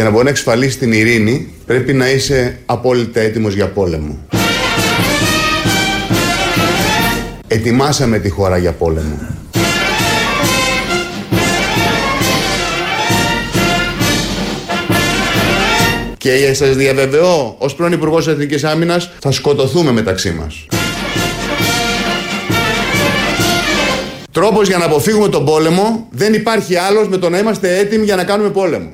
Για να μπορεί να εξασφαλίσει την ειρήνη, πρέπει να είσαι απόλυτα έτοιμος για πόλεμο. Ετοιμάσαμε τη χώρα για πόλεμο. Και σας διαβεβαιώ, ως πρώην Υπουργός Εθνικής Άμυνας, θα σκοτωθούμε μεταξύ μας. Τρόπος για να αποφύγουμε τον πόλεμο δεν υπάρχει άλλος με το να είμαστε έτοιμοι για να κάνουμε πόλεμο.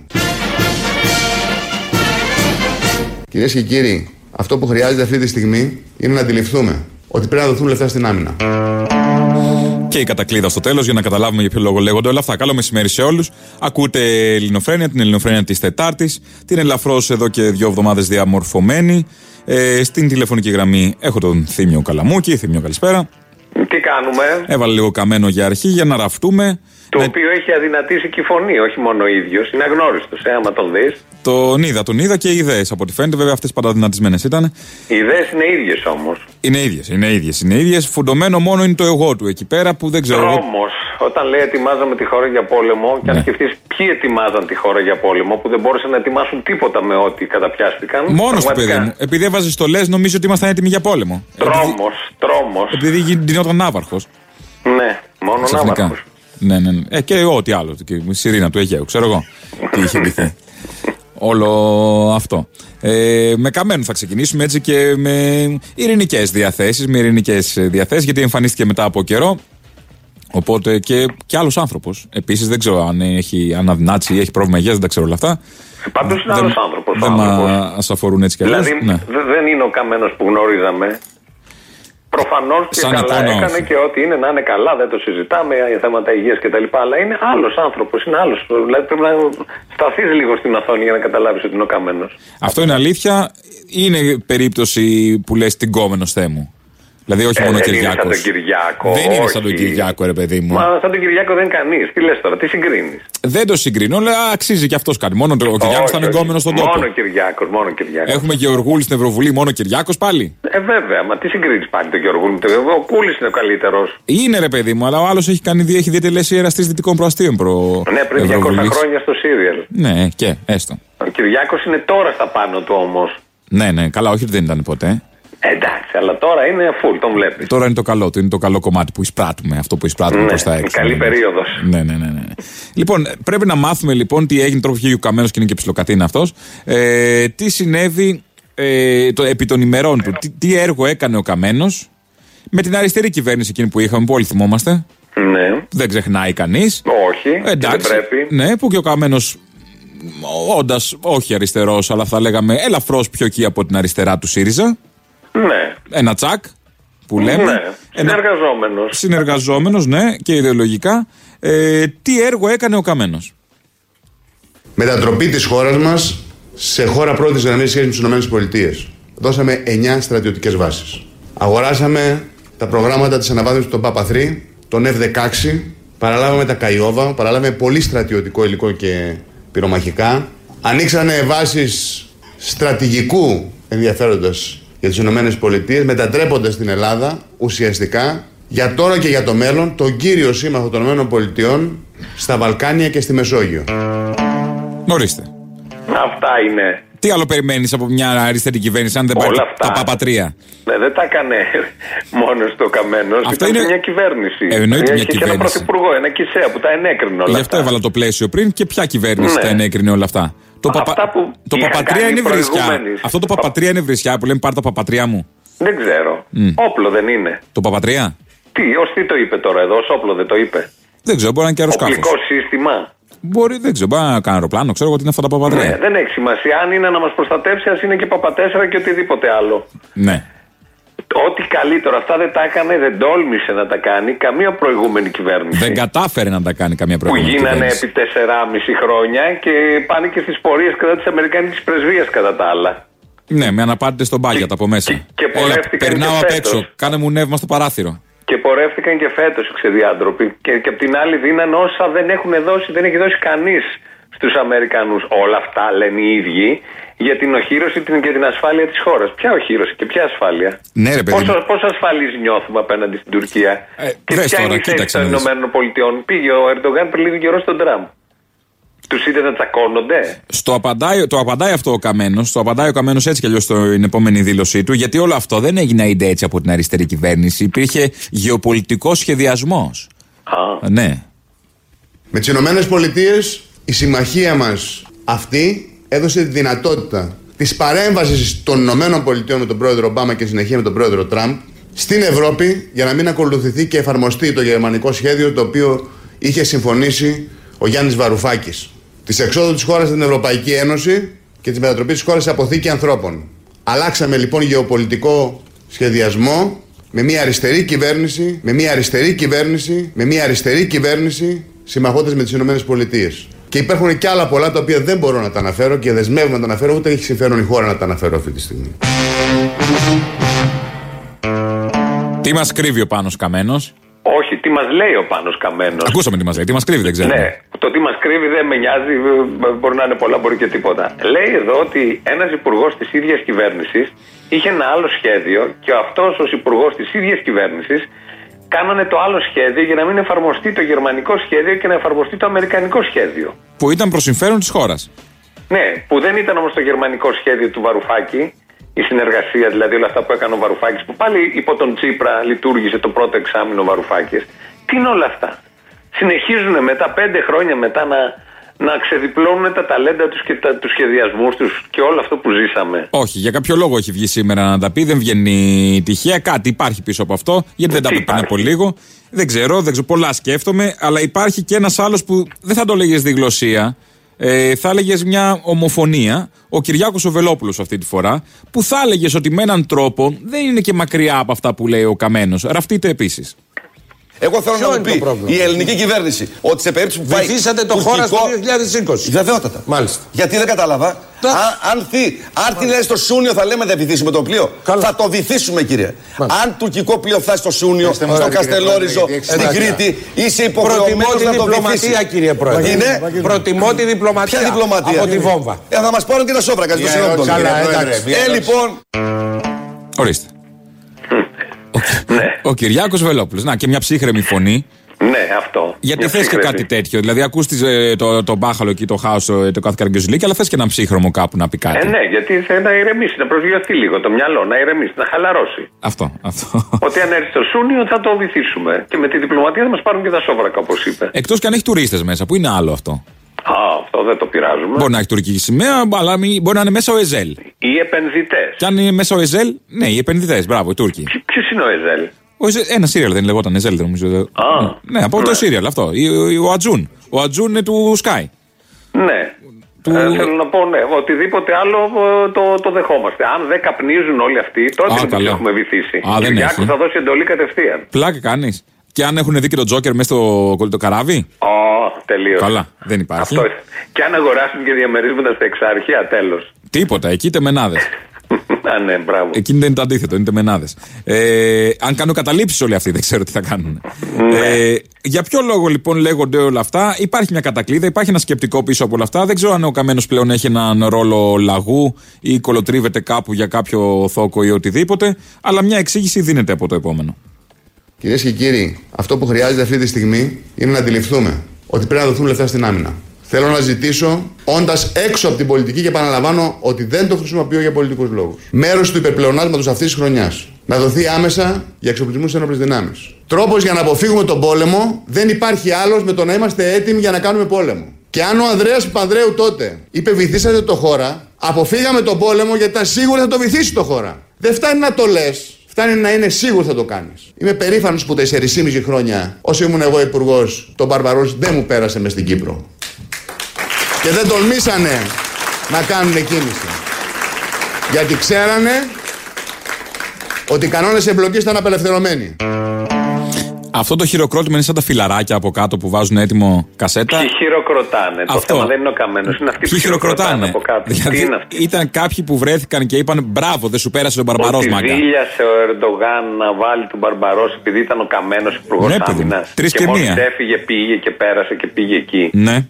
Κυρίες και κύριοι, αυτό που χρειάζεται αυτή τη στιγμή είναι να αντιληφθούμε ότι πρέπει να δοθούν λεφτά στην άμυνα. Και η κατακλείδα στο τέλος για να καταλάβουμε για ποιο λόγο λέγονται όλα αυτά. Καλό μεσημέρι σε όλους. Ακούτε Ελληνοφρένια, την Ελληνοφρένια της Τετάρτης, την ελαφρώς εδώ και δύο εβδομάδες διαμορφωμένη. Ε, στην τηλεφωνική γραμμή έχω τον Θήμιο Καλαμούκη. Θήμιο, καλησπέρα. Τι κάνουμε; Έβαλε λίγο καμένο για αρχή για να ραφτούμε. Το οποίο έχει αδυνατήσει και η φωνή, όχι μόνο ο ίδιος. Είναι αγνώριστος, ε, άμα τον δεις. Τον είδα, τον είδα και οι ιδέες από ό,τι φαίνεται. Βέβαια, αυτές παταδυνατισμένε ήταν. Οι ιδέες είναι ίδιες όμως. Είναι ίδιες, είναι ίδιες. Είναι ίδιες. Φουντωμένο μόνο είναι το εγώ του εκεί πέρα που δεν ξέρω. Όμω, όταν λέει ετοιμάζαμε τη χώρα για πόλεμο, και αν ναι. σκεφτείς ποιοι ετοιμάζαν τη χώρα για πόλεμο, που δεν μπόρεσαν να ετοιμάσουν τίποτα με ό,τι καταπιάστηκαν. Μόνος του παιδί μου. Επειδή έβαζε το λε, νομίζω ότι ήμασταν έτοιμοι για πόλεμο. Τρόμος, τρόμος. Επειδή γινόταν ναύαρχο. Ναι, μόνο ναύαρχο. Ναι, ναι, ναι. Ε, και ό,τι άλλο. Και η Σιρήνα του Αιγαίου, ξέρω εγώ. Τι είχε ντυθεί. Όλο αυτό. Ε, με καμένο θα ξεκινήσουμε έτσι και με ειρηνικές διαθέσεις. Με ειρηνικές διαθέσεις, γιατί εμφανίστηκε μετά από καιρό. Οπότε και, και άλλος άνθρωπος. Επίσης δεν ξέρω αν έχει αναδυνάτσει ή έχει πρόβλημα υγείας, δεν τα ξέρω όλα αυτά. Πάντως είναι άλλος άνθρωπος. Δεν μα αφορούν έτσι κι αλλιώς. Δηλαδή ναι. δεν είναι ο καμένος που γνώριζαμε. Προφανώς και Σαν καλά εικόνα, έκανε όχι. και ότι είναι να είναι καλά, δεν το συζητάμε για θέματα υγείας κτλ. Αλλά είναι άλλος άνθρωπος. Είναι άλλος. Δηλαδή πρέπει να σταθείς λίγο στην οθόνη για να καταλάβεις ότι είναι ο καμένος. Αυτό είναι αλήθεια. Είναι περίπτωση που λες την κόμενος θέ μου; Δηλαδή, όχι Ε, μόνο ο δεν είναι Κυριάκος. σαν τον Κυριάκο, Δεν είναι όχι. σαν τον Κυριάκο, ρε παιδί μου. Μα σαν τον Κυριάκο δεν είναι κανεί. Τι λες τώρα, τι συγκρίνεις; Δεν το συγκρίνω, αλλά αξίζει και αυτός κάτι. Μόνο το- ο Κυριάκος θα είναι γκόμενο στον τόπο. Μόνο Κυριάκος, μόνο Κυριάκος. Έχουμε Γεωργούλη στην Ευρωβουλή, μόνο Κυριάκος πάλι; Ε, βέβαια, μα τι συγκρίνεις πάλι τον Γιώργο μου. Ο Κούλης είναι ο καλύτερος. Είναι ρε παιδί μου, αλλά ο άλλος έχει, κάνει, έχει διατελέσει εραστής δυτικών προαστίων προ Ναι, πριν 200 Ευρωβουλής. χρόνια στο Σύριελ. Ναι, και έστω. Ο Κυριάκος είναι τώρα στα πάνω του όμως. Ναι, ναι, καλά, όχι ότι δεν ήταν ποτέ. Εντάξει, αλλά τώρα είναι full, τον βλέπεις. Τώρα είναι το καλό του, είναι το καλό κομμάτι που εισπράττουμε, αυτό που εισπράττουμε Ναι, προς τα η έξω. καλή Ναι, ναι. περίοδος. Ναι, ναι, ναι, ναι. Λοιπόν, πρέπει να μάθουμε λοιπόν τι έγινε. Τώρα βγήκε ο Καμένος και είναι και ψιλοκατίνα αυτός. Ε, τι συνέβη ε, το, επί των ημερών του. Τι, τι έργο έκανε ο Καμένος με την αριστερή κυβέρνηση εκείνη που είχαμε, που όλοι θυμόμαστε. Ναι, Δεν ξεχνάει κανείς. όχι, και δεν πρέπει. Ναι, που και ο Καμένος, όντας όχι αριστερός, αλλά θα λέγαμε ελαφρώς πιο εκεί από την αριστερά του ΣΥΡΙΖΑ. Ναι, Ένα τσακ που λέμε. ναι. Ένα Συνεργαζόμενος. συνεργαζόμενος, ναι, και ιδεολογικά. Ε, τι έργο έκανε ο Καμένος; Μετατροπή της χώρας μας σε χώρα πρώτης γραμμής σχέση με τις ΗΠΑ. Δώσαμε 9 στρατιωτικές βάσεις. Αγοράσαμε τα προγράμματα της αναβάθμισης των ΠΑΠΑ3, τον F-16, παραλάβαμε τα Καϊόβα, παραλάβαμε πολύ στρατιωτικό υλικό και πυρομαχικά. Ανοίξανε βάσεις στρατηγικού ενδιαφέροντος για τις ΗΠΑ, μετατρέποντας την Ελλάδα ουσιαστικά για τώρα και για το μέλλον τον κύριο σύμμαχο των ΗΠΑ στα Βαλκάνια και στη Μεσόγειο. Ορίστε. Αυτά είναι. Τι άλλο περιμένεις από μια αριστερή κυβέρνηση, αν δεν Όλα πάρει τα- αυτά. τα παπατρία; Ναι, δεν τα έκανε μόνος το καμένος. Αυτό Ήταν είναι- μια κυβέρνηση. Ε, εννοείται μια Έχει και ένα κυβέρνηση. πρωθυπουργό, ένα κησέα που τα ενέκρινε όλα Γι' αυτό αυτά. έβαλα το πλαίσιο πριν και ποια κυβέρνηση Ναι. τα ενέκρινε όλα αυτά. Το, Αυτά παπα... που το είχαν παπατρία κάνει είναι βρισιά. προηγούμενοι. Αυτό το παπατρία είναι βρισιά που λέμε πάρ' τα παπατρία μου. Δεν ξέρω. Όπλο δεν είναι. Το παπατρία; Τι, ως τι το είπε τώρα εδώ, ως όπλο δεν το είπε. Δεν ξέρω, μπορεί να είναι και αεροσκάφος. Οπλικό σύστημα. Μπορεί, δεν ξέρω, μπορεί να κάνει αεροπλάνο, ξέρω εγώ τι είναι αυτά τα παπατρία. Ναι, δεν έχει σημασία. Αν είναι να μας προστατεύσει, ας είναι και παπατέσσερα και οτιδήποτε άλλο. Ναι. Ό,τι καλύτερο. Αυτά δεν τα έκανε, δεν τόλμησε να τα κάνει καμία προηγούμενη κυβέρνηση. Δεν κατάφερε να τα κάνει καμία που προηγούμενη γίνανε κυβέρνηση. επί 4,5 χρόνια και πάνε και στις πορείες κατά της Αμερικανικής πρεσβείας κατά τα άλλα. Ναι, με αναπάντητε στον πάγιατ από μέσα. και- και πορεύτηκαν περνάω και απ' φέτος. έξω. Κάνε μου νεύμα στο παράθυρο. Και πορεύτηκαν και φέτος οι ξεδιάντροποι. Και, και απ' την άλλη δίνανε όσα δεν έχουν δώσει, δεν έχει δώσει κανείς στους Αμερικανούς. Όλα αυτά λένε οι ίδιοι για την οχύρωση την- και την ασφάλεια της χώρας. Ποια οχύρωση και ποια ασφάλεια; Ναι, ρε παιδί. Πόσο, μου. πόσο ασφαλείς νιώθουμε απέναντι στην Τουρκία; Ε, και δες ποια τώρα, είναι η θέση κοίταξε των να δεις. Ηνωμένων Πολιτειών; Πήγε ο Ερντογάν πριν λίγο καιρό στον Τραμπ. Τους είδε να τσακώνονται; Στο απαντάει, το απαντάει αυτό ο Καμένος. Το απαντάει ο Καμένος έτσι κι αλλιώς στην επόμενη δήλωσή του. Γιατί όλο αυτό δεν έγινε είτε έτσι από την αριστερή κυβέρνηση. Υπήρχε γεωπολιτικό σχεδιασμός. Α. Ναι. Με τις Ηνωμένες Πολιτείες η συμμαχία μας αυτή έδωσε τη δυνατότητα της παρέμβασης των Ηνωμένων Πολιτείων με τον πρόεδρο Ομπάμα και συνεχεία με τον πρόεδρο Τραμπ στην Ευρώπη για να μην ακολουθηθεί και εφαρμοστεί το γερμανικό σχέδιο το οποίο είχε συμφωνήσει ο Γιάννης Βαρουφάκης. Της εξόδου της χώρας στην Ευρωπαϊκή Ένωση και της μετατροπής της χώρας σε αποθήκη ανθρώπων. Αλλάξαμε λοιπόν γεωπολιτικό σχεδιασμό με μια αριστερή κυβέρνηση, με μια αριστερή κυβέρνηση, με μια αριστερή κυβέρνηση συμμαχώντας με τις ΗΠΑ. Και υπάρχουν και άλλα πολλά τα οποία δεν μπορώ να τα αναφέρω και δεσμεύομαι να τα αναφέρω, ούτε έχει συμφέρον η χώρα να τα αναφέρω αυτή τη στιγμή. Τι μας κρύβει ο Πάνος Καμένος; Όχι, τι μας λέει ο Πάνος Καμένος; Ακούσαμε τι μας λέει. Τι μας κρύβει, δεν ξέρω. Ναι, το τι μας κρύβει δεν με νοιάζει, ε, μπορεί να είναι πολλά, μπορεί και τίποτα. Λέει εδώ ότι ένας υπουργός της ίδιας κυβέρνησης είχε ένα άλλο σχέδιο και αυτός ως υπουργός της ίδιας κυβέρνησης κάνανε το άλλο σχέδιο για να μην εφαρμοστεί το γερμανικό σχέδιο και να εφαρμοστεί το αμερικανικό σχέδιο. Που ήταν προς συμφέρον της χώρας. Ναι, που δεν ήταν όμως το γερμανικό σχέδιο του Βαρουφάκη, η συνεργασία, δηλαδή όλα αυτά που έκανε ο Βαρουφάκης, που πάλι υπό τον Τσίπρα λειτουργήσε το πρώτο εξάμεινο ο Βαρουφάκης. Τι είναι όλα αυτά; Συνεχίζουν μετά, πέντε χρόνια μετά, να, να ξεδιπλώνουν τα ταλέντα τους και τα, τους σχεδιασμούς τους και όλο αυτό που ζήσαμε. Όχι, για κάποιο λόγο έχει βγει σήμερα να τα πει. Δεν βγαίνει τυχαία. Κάτι υπάρχει πίσω από αυτό. Γιατί δεν τα Τι είπε πριν υπάρχει; από λίγο. Δεν ξέρω, δεν ξέρω. Πολλά σκέφτομαι. Αλλά υπάρχει και ένας άλλος που δεν θα το λέγε διγλωσία. Ε, θα έλεγε μια ομοφωνία. Ο Κυριάκος ο Βελόπουλο αυτή τη φορά. Που θα έλεγε ότι με έναν τρόπο δεν είναι και μακριά από αυτά που λέει ο Καμένος. Ραφτείτε επίσης. Εγώ θέλω Ποιο να μου είναι το πει πρόβλημα; η ελληνική κυβέρνηση ότι σε περίπτωση που πάει. Βοηθήσατε το τουρκικό- χώρα στο 2020. Βεβαιότατα. Μάλιστα. Γιατί δεν κατάλαβα. Τα- Αν, αν, θει, αν τι λέει στο Σούνιο θα λέμε δεν βυθίσουμε το πλοίο. Καλά. Θα το βυθίσουμε κύριε. Μάλιστα. Αν τουρκικό πλοίο φτάσει στο Σούνιο, Είστε μας στο τώρα, κύριε Καστελόριζο, Πρόεδρε, γιατί στην έχετε Κρήτη, είσαι Προτιμώ υποχρεωμένο τη να το διπλωματία, βυθίσει. κύριε Πρόεδρε. Είναι. Προτιμώ τη διπλωματία. Ποια διπλωματία; Από τη βόμβα. Ε, θα μας πάρουν και τα σόβρακα. στο Μια συγγνώμη ερώτηση, πολύ. Καλά, κύριε Πρόεδρε, εντάξει. μια Ε, ερώτηση. λοιπόν, Ορίστε. Ναι, Ο Κυριάκος Βελόπουλος. Να και μια ψύχρεμη φωνή. ναι, αυτό. Γιατί Μια θες και ψύχρεμη. κάτι τέτοιο. Δηλαδή, ακούς το, το μπάχαλο εκεί, το χάος, το, το κάθε καραγκιόζηλίκι, αλλά θες και ένα ψύχρωμο κάπου να πει κάτι. Ε, ναι, γιατί θέλει να ηρεμήσει, να προσγειωθεί λίγο το μυαλό, να ηρεμήσει, να χαλαρώσει. Αυτό, αυτό. Ότι αν έρθει στο Σούνιο θα το βυθίσουμε. Και με τη διπλωματία θα μας πάρουν και τα σόβρακα, όπως είπε. Εκτός και αν έχει τουρίστες μέσα, που είναι άλλο αυτό. Α, αυτό δεν το πειράζουμε. Μπορεί να έχει τουρκική σημαία, αλλά μη- μπορεί να είναι μέσα ο Εζέλ. Οι επενδυτές. Και αν είναι μέσα ο Εζέλ, ναι, οι επενδυτές, μπράβο, οι Τούρκοι. Ποιος είναι ο Εζέλ. Ο Εζέλ, ένα σύριαλ δεν λεγόταν Εζέλ, δεν νομίζω. Α, ναι, από το ναι. σύριαλ αυτό. Ο, ο Ατζούν. Ο Ατζούν είναι του Sky. Ναι. Του- Ε, θέλω να πω, ναι, οτιδήποτε άλλο ε, το, το δεχόμαστε. Αν δεν καπνίζουν όλοι αυτοί, τότε Α, είναι που καλά. τους έχουμε βυθίσει. Α, δεν Ο Κυριάκος έχει. θα δώσει εντολή κατευθείαν. Πλάκα κάνεις. Και αν έχουν δει και τον Τζόκερ μέσα στο το καράβι; Ω, τελείως. Καλά, δεν υπάρχει. Αυτό. Και αν αγοράσουν και διαμερίσματα στα εξάρχεια, τέλος. Τίποτα, εκεί τεμενάδε. Α, ναι, μπράβο. Εκείνη δεν είναι το αντίθετο, είναι τεμενάδε. Ε, αν κάνουν καταλήψεις όλοι αυτοί, δεν ξέρω τι θα κάνουν. Ε, για ποιο λόγο λοιπόν λέγονται όλα αυτά, υπάρχει μια κατακλείδα, υπάρχει ένα σκεπτικό πίσω από όλα αυτά. Δεν ξέρω αν ο Καμένος πλέον έχει έναν ρόλο λαγού ή κολοτρίβεται κάπου για κάποιο θόκο ή οτιδήποτε, αλλά μια εξήγηση δίνεται από το επόμενο. Κυρίες και κύριοι, αυτό που χρειάζεται αυτή τη στιγμή είναι να αντιληφθούμε ότι πρέπει να δοθούν λεφτά στην άμυνα. Θέλω να ζητήσω, όντας έξω από την πολιτική και επαναλαμβάνω ότι δεν το χρησιμοποιώ για πολιτικούς λόγους. Μέρος του υπερπλεονάσματος αυτής της χρονιάς να δοθεί άμεσα για εξοπλισμούς στι ένοπλε δυνάμεις. Τρόπος για να αποφύγουμε τον πόλεμο δεν υπάρχει άλλος με το να είμαστε έτοιμοι για να κάνουμε πόλεμο. Και αν ο Ανδρέας Παπανδρέου τότε είπε βυθίσατε το χώρα, αποφύγαμε τον πόλεμο γιατί ήταν σίγουρο θα το βυθίσει το χώρα. Δεν φτάνει να το λες, Φτάνει να είναι σίγουρος θα το κάνεις. Είμαι περήφανος που 4,5 χρόνια, όσο ήμουν εγώ υπουργός, τον Μπαρμπαρό δεν μου πέρασε μες στην Κύπρο. Και δεν τολμήσανε να κάνουν κίνηση. Γιατί ξέρανε ότι οι κανόνες εμπλοκής ήταν απελευθερωμένοι. Αυτό το χειροκρότημα είναι σαν τα φιλαράκια από κάτω που βάζουν έτοιμο κασέτα. Ποιοι χειροκροτάνε. Το Αυτό. θέμα δεν είναι ο καμένος. Είναι αυτοί που Ποιοι χειροκροτάνε; από κάτω. Δηλαδή, Τι είναι αυτοί; ήταν κάποιοι που βρέθηκαν και είπαν Μπράβο, δεν σου πέρασε τον Μπαρμπαρός Ότι μάγκα. δίλιασε ο Ερντογάν να βάλει τον Μπαρμπαρός επειδή ήταν ο καμένος υπουργός Ναι, παιδί μου. άμυνας. Τρεις και και μόλις μία. έφυγε, πήγε και πέρασε και πήγε εκεί. Ναι.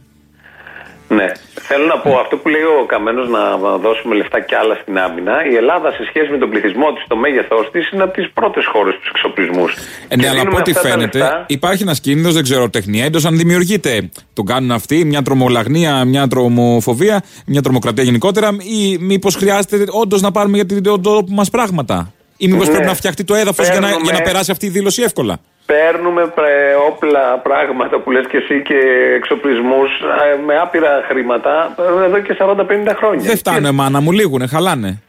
Ναι. Θέλω να πω αυτό που λέει ο Καμένος να δώσουμε λεφτά κι άλλα στην άμυνα. Η Ελλάδα σε σχέση με τον πληθυσμό της, το μέγεθός της, είναι από τις πρώτες χώρες τους εξοπλισμούς. Ε, ναι, αλλά από ό,τι φαίνεται υπάρχει ένας κίνδυνος, δεν ξέρω, τεχνία. Έντο αν δημιουργείται. Τον κάνουν αυτοί, μια τρομολαγνία, μια τρομοφοβία, μια τρομοκρατία γενικότερα, ή μήπως χρειάζεται όντως να πάρουμε για τον τόπο μας πράγματα; Ή μήπως Ναι. πρέπει να φτιαχτεί το έδαφος για, να, για να περάσει αυτή η δήλωση εύκολα; Παίρνουμε πρε- όπλα, πράγματα που λες και εσύ και εξοπλισμούς ε, με άπειρα χρήματα ε, εδώ και 40-50 χρόνια. Δεν φτάνουν, μάνα μου, λίγουνε, χαλάνε.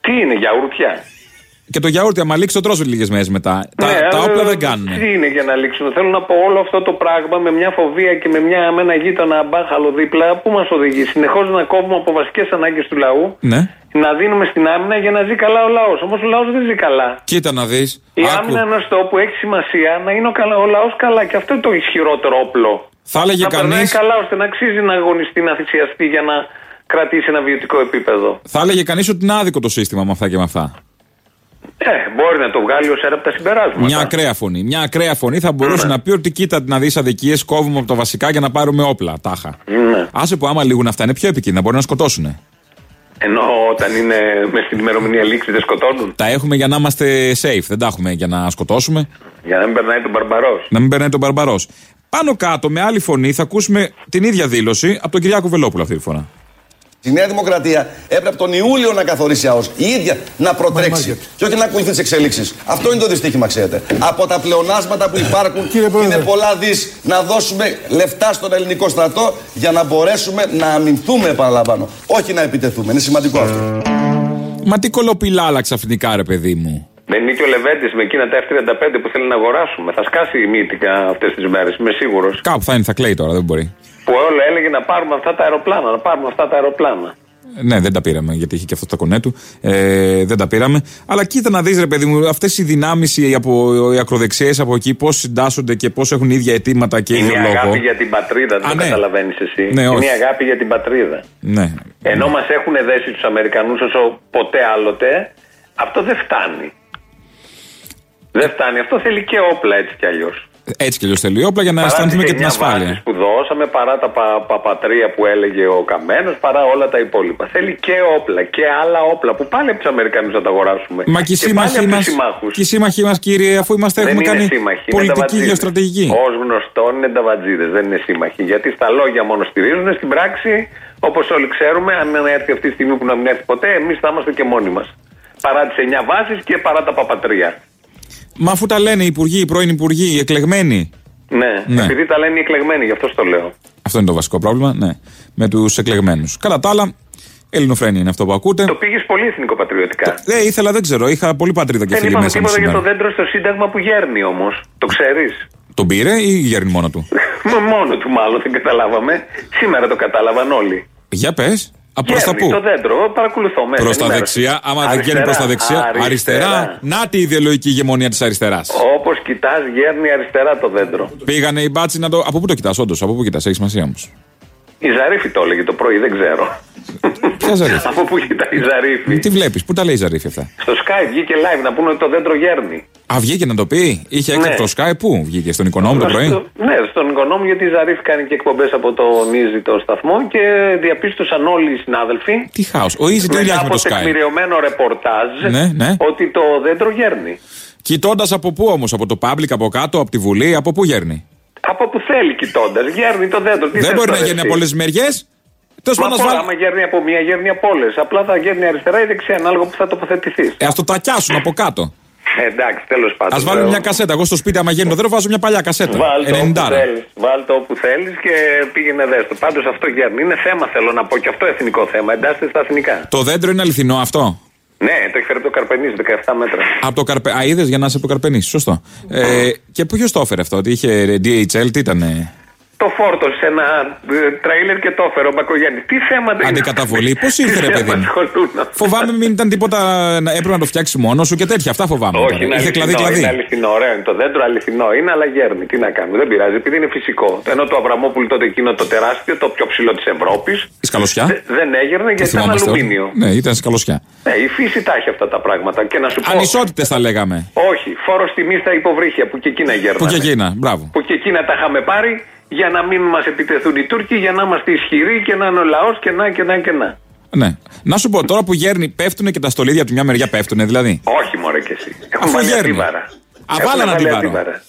Τι είναι, γιαουρτιά. Και το γιαούρτι, άμα λήξει, το τρώσουν λίγες μέρες μετά. τα, Ναι, τα ε, όπλα δεν κάνουν. Τι είναι για να λήξουν; Θέλω να πω όλο αυτό το πράγμα με μια φοβία και με, μια, με ένα γείτονα μπάχαλο δίπλα που μας οδηγεί. Συνεχώς να κόβουμε από βασικές ανάγκες του λαού, Ναι. Να δίνουμε στην άμυνα για να ζει καλά ο λαός. Όμως ο λαός δεν ζει καλά. Κοίτα να δεις. Η άμυνα είναι αυτό που έχει σημασία να είναι ο, καλά- ο λαός καλά. Και αυτό είναι το ισχυρότερο όπλο. Θα έλεγε να περνάει κανεί. καλά ώστε να αξίζει να αγωνιστεί, να θυσιαστεί για να κρατήσει ένα βιωτικό επίπεδο. Θα έλεγε κανείς ότι είναι άδικο το σύστημα με αυτά και με αυτά. Ε, μπορεί να το βγάλει ως ένα από τα συμπεράσματα. Μια ακραία φωνή. Μια ακραία φωνή θα μπορούσε Ναι. να πει ότι κοίτα να δεις αδικίες, κόβουμε από τα βασικά για να πάρουμε όπλα. Τάχα. Ναι. Άσε που άμα λήγουν αυτά είναι πιο επικίνδυνα, μπορεί να σκοτώσουν. Ενώ όταν είναι μες στην ημερομηνία λήξη δεν σκοτώνουν. Τα έχουμε για να είμαστε safe, δεν τα έχουμε για να σκοτώσουμε, Για να μην περνάει τον μπαρμπαρός. να μην περνάει τον μπαρμπαρός. Πάνω κάτω με άλλη φωνή θα ακούσουμε την ίδια δήλωση από τον Κυριάκο Βελόπουλο αυτή τη φορά. Η Νέα Δημοκρατία έπρεπε τον Ιούλιο να καθορίσει ΑΟΣ. Η ίδια να προτρέξει. Και όχι να ακολουθεί τις εξελίξεις. Αυτό είναι το δυστύχημα, ξέρετε. Από τα πλεονάσματα που υπάρχουν είναι πολλά δις να δώσουμε λεφτά στον ελληνικό στρατό για να μπορέσουμε να αμυνθούμε, επαναλαμβάνω. Όχι να επιτεθούμε. Είναι σημαντικό αυτό. Μα τι κολοπηλάλα ξαφνικά, ρε παιδί μου. Δεν είναι και ο Λεβέντης με εκείνα τα F35 που θέλει να αγοράσουμε. Θα σκάσει η μύτικα αυτές τις μέρες, είμαι σίγουρος. Κάπου θα είναι, θα κλαίει τώρα, δεν μπορεί. Που όλο έλεγε να πάρουμε αυτά τα αεροπλάνα, να πάρουμε αυτά τα αεροπλάνα. Ναι, δεν τα πήραμε, γιατί είχε και αυτό το κονέ του. Ε, δεν τα πήραμε. Αλλά κοίτα να δεις, ρε παιδί μου, αυτές οι δυνάμεις, οι, από- οι ακροδεξιές από εκεί, πώς συντάσσονται και πώς έχουν ίδια αιτήματα και Είναι ίδιο η αγάπη λόγο. για την πατρίδα, δεν Α, το ναι. καταλαβαίνεις εσύ. Ναι, είναι όχι. η αγάπη για την πατρίδα. Ναι. Ενώ μας έχουν δέσει τους Αμερικανούς όσο ποτέ άλλοτε, αυτό δεν φτάνει. Δεν φτάνει. Αυτό θέλει και όπλα έτσι κι αλλιώς. Έτσι κι αλλιώς θέλει όπλα για να αισθανθούμε και την ασφάλεια. που δώσαμε, παρά τα πα, παπατρία που έλεγε ο Καμένος, παρά όλα τα υπόλοιπα. Θέλει και όπλα και άλλα όπλα που πάλι από τους Αμερικανούς να τα αγοράσουμε. Μα και οι σύμμαχοί μα, και οι σύμμαχοί μας, κύριε, αφού είμαστε, Δεν έχουμε είναι κάνει σύμμαχοι, είναι πολιτική ταβατζίδες. γεωστρατηγική. Ως γνωστόν είναι ταβατζίδες, δεν είναι σύμμαχοι. Γιατί στα λόγια μόνο στηρίζουν, στην πράξη, όπως όλοι ξέρουμε, αν δεν έρθει αυτή τη στιγμή που να μην έρθει ποτέ, εμείς θα είμαστε και μόνοι μας. Παρά τις 9 βάσεις και παρά τα παπατρία. Μα αφού τα λένε οι υπουργοί, οι πρώην υπουργοί, οι εκλεγμένοι. Ναι, Ναι. επειδή τα λένε οι εκλεγμένοι, γι' αυτό το λέω. Αυτό είναι το βασικό πρόβλημα, ναι. Με τους εκλεγμένους. Κατά τα άλλα, ελληνοφρένη είναι αυτό που ακούτε. Το πήγες πολύ εθνικοπατριωτικά. Δεν ήθελα, δεν ξέρω. Είχα πολύ πατρίδα και Δεν φίλοι είπαμε μέσα μου τίποτα για το σήμερα. δέντρο στο Σύνταγμα που γέρνει όμως. Το ξέρεις; Τον πήρε ή γέρνει μόνο του; Μόνο του μάλλον δεν καταλάβαμε. Σήμερα το κατάλαβαν όλοι. Για πες. Προς τα Γέρνει πού; το δέντρο, παρακολουθώ μέσα. Προς τα ενημέρωση. δεξιά. Άμα δεν γέρνει προς τα δεξιά. Αριστερά. Να τη ιδεολογική ηγεμονία της αριστεράς. Όπως κοιτάς, γέρνει αριστερά το δέντρο. Πήγανε οι μπάτσι να το. Από πού το κοιτάς, όντως. Από πού κοιτάς, έχει σημασία όμως. Η Ζαρίφη το έλεγε το πρωί, δεν ξέρω. Ποια Ζαρίφη; Από πού κοιτάει η Ζαρίφη; Τι βλέπεις, πού τα λέει η Ζαρίφη αυτά; Στο Skype βγήκε live να πούνε ότι το δέντρο γέρνει. Α, βγήκε να το πει; Είχε Ναι. έκτακτο Skype, πού βγήκε, στον οικονόμο το πρωί; Στο- ναι, στον οικονόμο γιατί η Ζαρίφη κάνει και εκπομπές από το Νίζι το σταθμό και διαπίστωσαν όλοι οι συνάδελφοι. Τι χάος. Ο Ιζη τι δουλειά Μετά έχει με από το Skype. τεκμηριωμένο ρεπορτάζ Ναι, ναι. ότι το δέντρο γέρνει. Κοιτώντας από πού όμως, από το public, από κάτω, από τη Βουλή, από πού γέρνει; Από που θέλει κοιτώντας. Γέρνει το δέντρο. Τι Δεν θες μπορεί να τώρα γέρνει εσύ; από όλες τις μεριές. Τέλο Μα πάντων, πολλά, α άμα γέρνει από μία, γέρνει από όλες. Απλά θα γέρνει αριστερά ή δεξιά, ανάλογα που θα τοποθετηθείς. ε, ας το τακιάσουν από κάτω. Ε, εντάξει, τέλος πάντων. Α βάλουμε Ε, μια κασέτα. Εγώ στο σπίτι, άμα γίνει το δέντρο, βάζω μια παλιά κασέτα. Βάλ το όπου 90. θέλεις, βάλ το όπου θέλεις και πήγαινε δέστο. Πάντως αυτό γέρνει. Είναι θέμα, θέλω να πω, και αυτό εθνικό θέμα. Εντάσσεται στα εθνικά. Το δέντρο είναι αληθινό αυτό; Ναι, το έχει φέρει από το Καρπενή 17 μέτρα. Από το Καρπε... Α, είδες για να είσαι από το Καρπενήσι, σωστό. Ε, και ποιος το έφερε αυτό, ότι είχε DHL, τι ήταν. Το φόρτωσε σε ένα ε, τρέιλερ και το έφερε ο Μπακογιάννη. Τι θέματα είναι. Αντικαταβολή. Πώς ήρθε, ρε Τι παιδί μου; απασχολούν αυτά. Φοβάμαι μην ήταν τίποτα. να- Έπρεπε να το φτιάξει μόνος σου και τέτοια. Αυτά φοβάμαι. Όχι, τώρα. είναι Είχε αληθινό, κλαδί είναι κλαδί. αληθινό, ωραίο είναι το δέντρο, αληθινό είναι, αλλά γέρνει. Τι να κάνουμε, δεν πειράζει, επειδή είναι φυσικό. Ενώ το Αβραμόπουλο τότε εκείνο το τεράστιο, το πιο ψηλό της Ευρώπης, Η σκαλωσιά. δεν έγερνε Το γιατί ήταν θυμόμαστε όλοι. αλουμίνιο. Ναι, ήταν σκαλωσιά. Ναι, η φύση τα έχει αυτά τα πράγματα. Και να σου πω. Ανισότητες θα λέγαμε. Όχι, φόρος τιμής στα υποβρύχια που και εκείνα γέρνανε. Που και εκείνα. Μπράβο. Που και εκείνα τα είχαμε πάρει για να μην μας επιτεθούν οι Τούρκοι, για να είμαστε ισχυροί και να είναι ο λαός και να και να και να. Ναι. Να σου πω, τώρα που γέρνει, πέφτουν και τα στολίδια από τη μια μεριά πέφτουν, δηλαδή. Όχι, μωρέ και εσύ. Έχουν Αφού βάλει γέρνει. αντίβαρα. Α, Έχουν βάλανε βάλει αντίβαρο. αντίβαρα.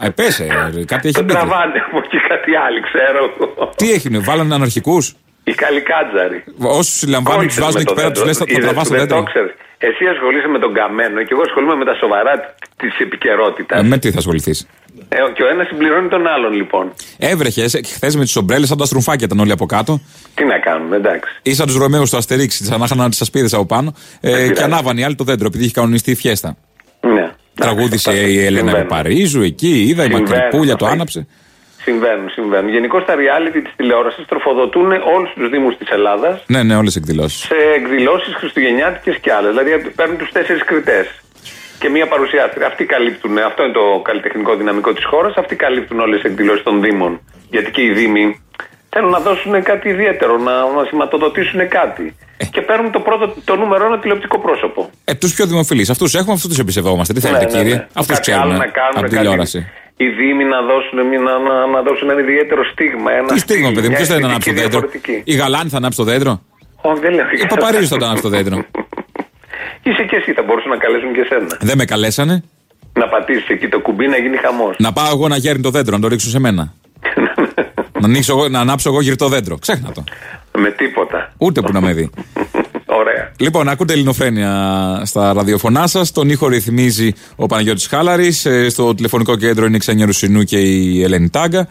Ε, πέσε, ρε, κάτι έχει Το μπει. τραβάνε από εκεί κάτι άλλοι, ξέρω εγώ. Τι έγινε, βάλανε αναρχικούς; Οι καλικάτζαροι. Όσους συλλαμβάνουν, τους Κόλλησες βάζουν με εκεί το πέρα, τους δέντρο. λε, θα το Είδες τραβάς που στο δεν δέντρο. το ξέρεις. Εσύ ασχολείσαι με τον καμένο και εγώ ασχολούμαι με τα σοβαρά της επικαιρότητας. Ε, με τι θα ασχοληθείς; Ε, και ο ένας συμπληρώνει τον άλλον, λοιπόν. Έβρεχες χθες με τις ομπρέλες, σαν τα στρουφάκια ήταν όλοι από κάτω. Τι να κάνουμε, εντάξει. Ή σαν τους Ρωμαίους του Αστερίξ, σαν να είχαν τι ασπίδε από πάνω. Ε, πειράζει. και ανάβανε οι άλλοι το δέντρο, επειδή είχε κανονιστεί η φιέστα. Ναι. Τραγούδισε Εντάξει, η Ελένα συμβαίνουν. Παπαρίζου εκεί, είδα η Συμβαίνουν Μακρυπούλια το αυτά. άναψε. Συμβαίνουν, συμβαίνουν. Γενικώ τα reality της τηλεόρασης τροφοδοτούν όλους τους Δήμους της Ελλάδας Ναι, ναι, όλες εκδηλώσεις. σε εκδηλώσεις χριστουγεννιάτικες και άλλες. Δηλαδή παίρνουν τους τέσσερις κριτές και μία παρουσιάστρια. Αυτοί καλύπτουν, αυτό είναι το καλλιτεχνικό δυναμικό της χώρας, αυτοί καλύπτουν όλες τις εκδηλώσεις των Δήμων. Γιατί και οι Δήμοι θέλουν να δώσουν κάτι ιδιαίτερο, να, να σηματοδοτήσουν κάτι. Και παίρνουν το πρώτο, το νούμερο ένα τηλεοπτικό πρόσωπο. Ε, τους πιο δημοφιλείς. Αυτούς έχουμε, αυτούς τους εμπιστευόμαστε. Τι θέλετε, Ναι, ναι, κύριε; ναι. Αυτούς Κάτι άλλο ξέρουμε να κάνουν, από κάτι- τηλεόραση. Οι Δήμοι να δώσουν, μια- να, να, να δώσουν ένα ιδιαίτερο στίγμα. Ένα Τι στίγμα, παιδί μου, μια ποιος θέλει να αισθητική ανάψει το δέντρο; διαφορετική. Η Γαλάνη θα ανάψει το δέντρο; Όχι, δεν λέω. Η Παπαρίζου θα το ανάψει το δέντρο. Είσαι και εσύ, θα μπορούσαν να καλέσουν και εσένα. Δεν με καλέσανε. Να πατήσεις εκεί το κουμπί να γίνει χαμός. Να πάω εγώ να γέρνει το δέντρο, να το ρίξουν σε μένα. να, ανοίξω εγώ, να ανάψω εγώ γυρτό δέντρο. Ξέχνα το. Με τίποτα. Ούτε που να με δει. Ωραία. Λοιπόν, ακούτε ελληνοφρένια στα ραδιοφωνά σας. Τον ήχο ρυθμίζει ο Παναγιώτης Χάλαρης. Στο τηλεφωνικό κέντρο είναι η Ξένια Ρουσινού και η Ελένη Τάγκα.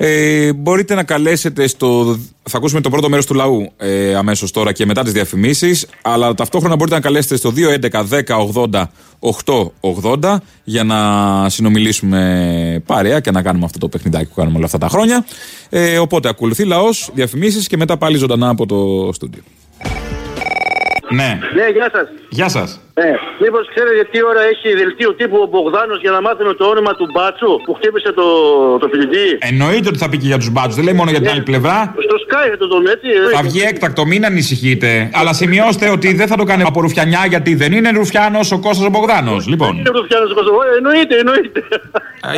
Ε, μπορείτε να καλέσετε στο. Θα ακούσουμε το πρώτο μέρος του λαού ε, αμέσως τώρα και μετά τις διαφημίσεις. Αλλά ταυτόχρονα μπορείτε να καλέσετε στο 211 10 80 880 για να συνομιλήσουμε παρέα και να κάνουμε αυτό το παιχνιδάκι που κάνουμε όλα αυτά τα χρόνια. Ε, οπότε ακολουθεί λαός, διαφημίσεις και μετά πάλι ζωντανά από το στούντιο. Ναι, Ναι, γεια σας. γεια σας. Ναι. Μήπως ξέρετε τι ώρα έχει δελτίο τύπου ο Μπογδάνος για να μάθουμε το όνομα του μπάτσου που χτύπησε το, το φιλιτή. Εννοείται ότι θα πει και για τους μπάτσους, δεν λέει μόνο για την άλλη πλευρά. Στο Sky θα το δούμε έτσι. ε. Θα βγει έκτακτο, μην ανησυχείτε. Αλλά σημειώστε ότι δεν θα το κάνει από ρουφιανιά γιατί δεν είναι ρουφιάνος ο Κώστας ο Μπογδάνος. Λοιπόν, Είναι το φτιάχνω στο Κωσοβό. Ε, Εννοείται, εννοείται.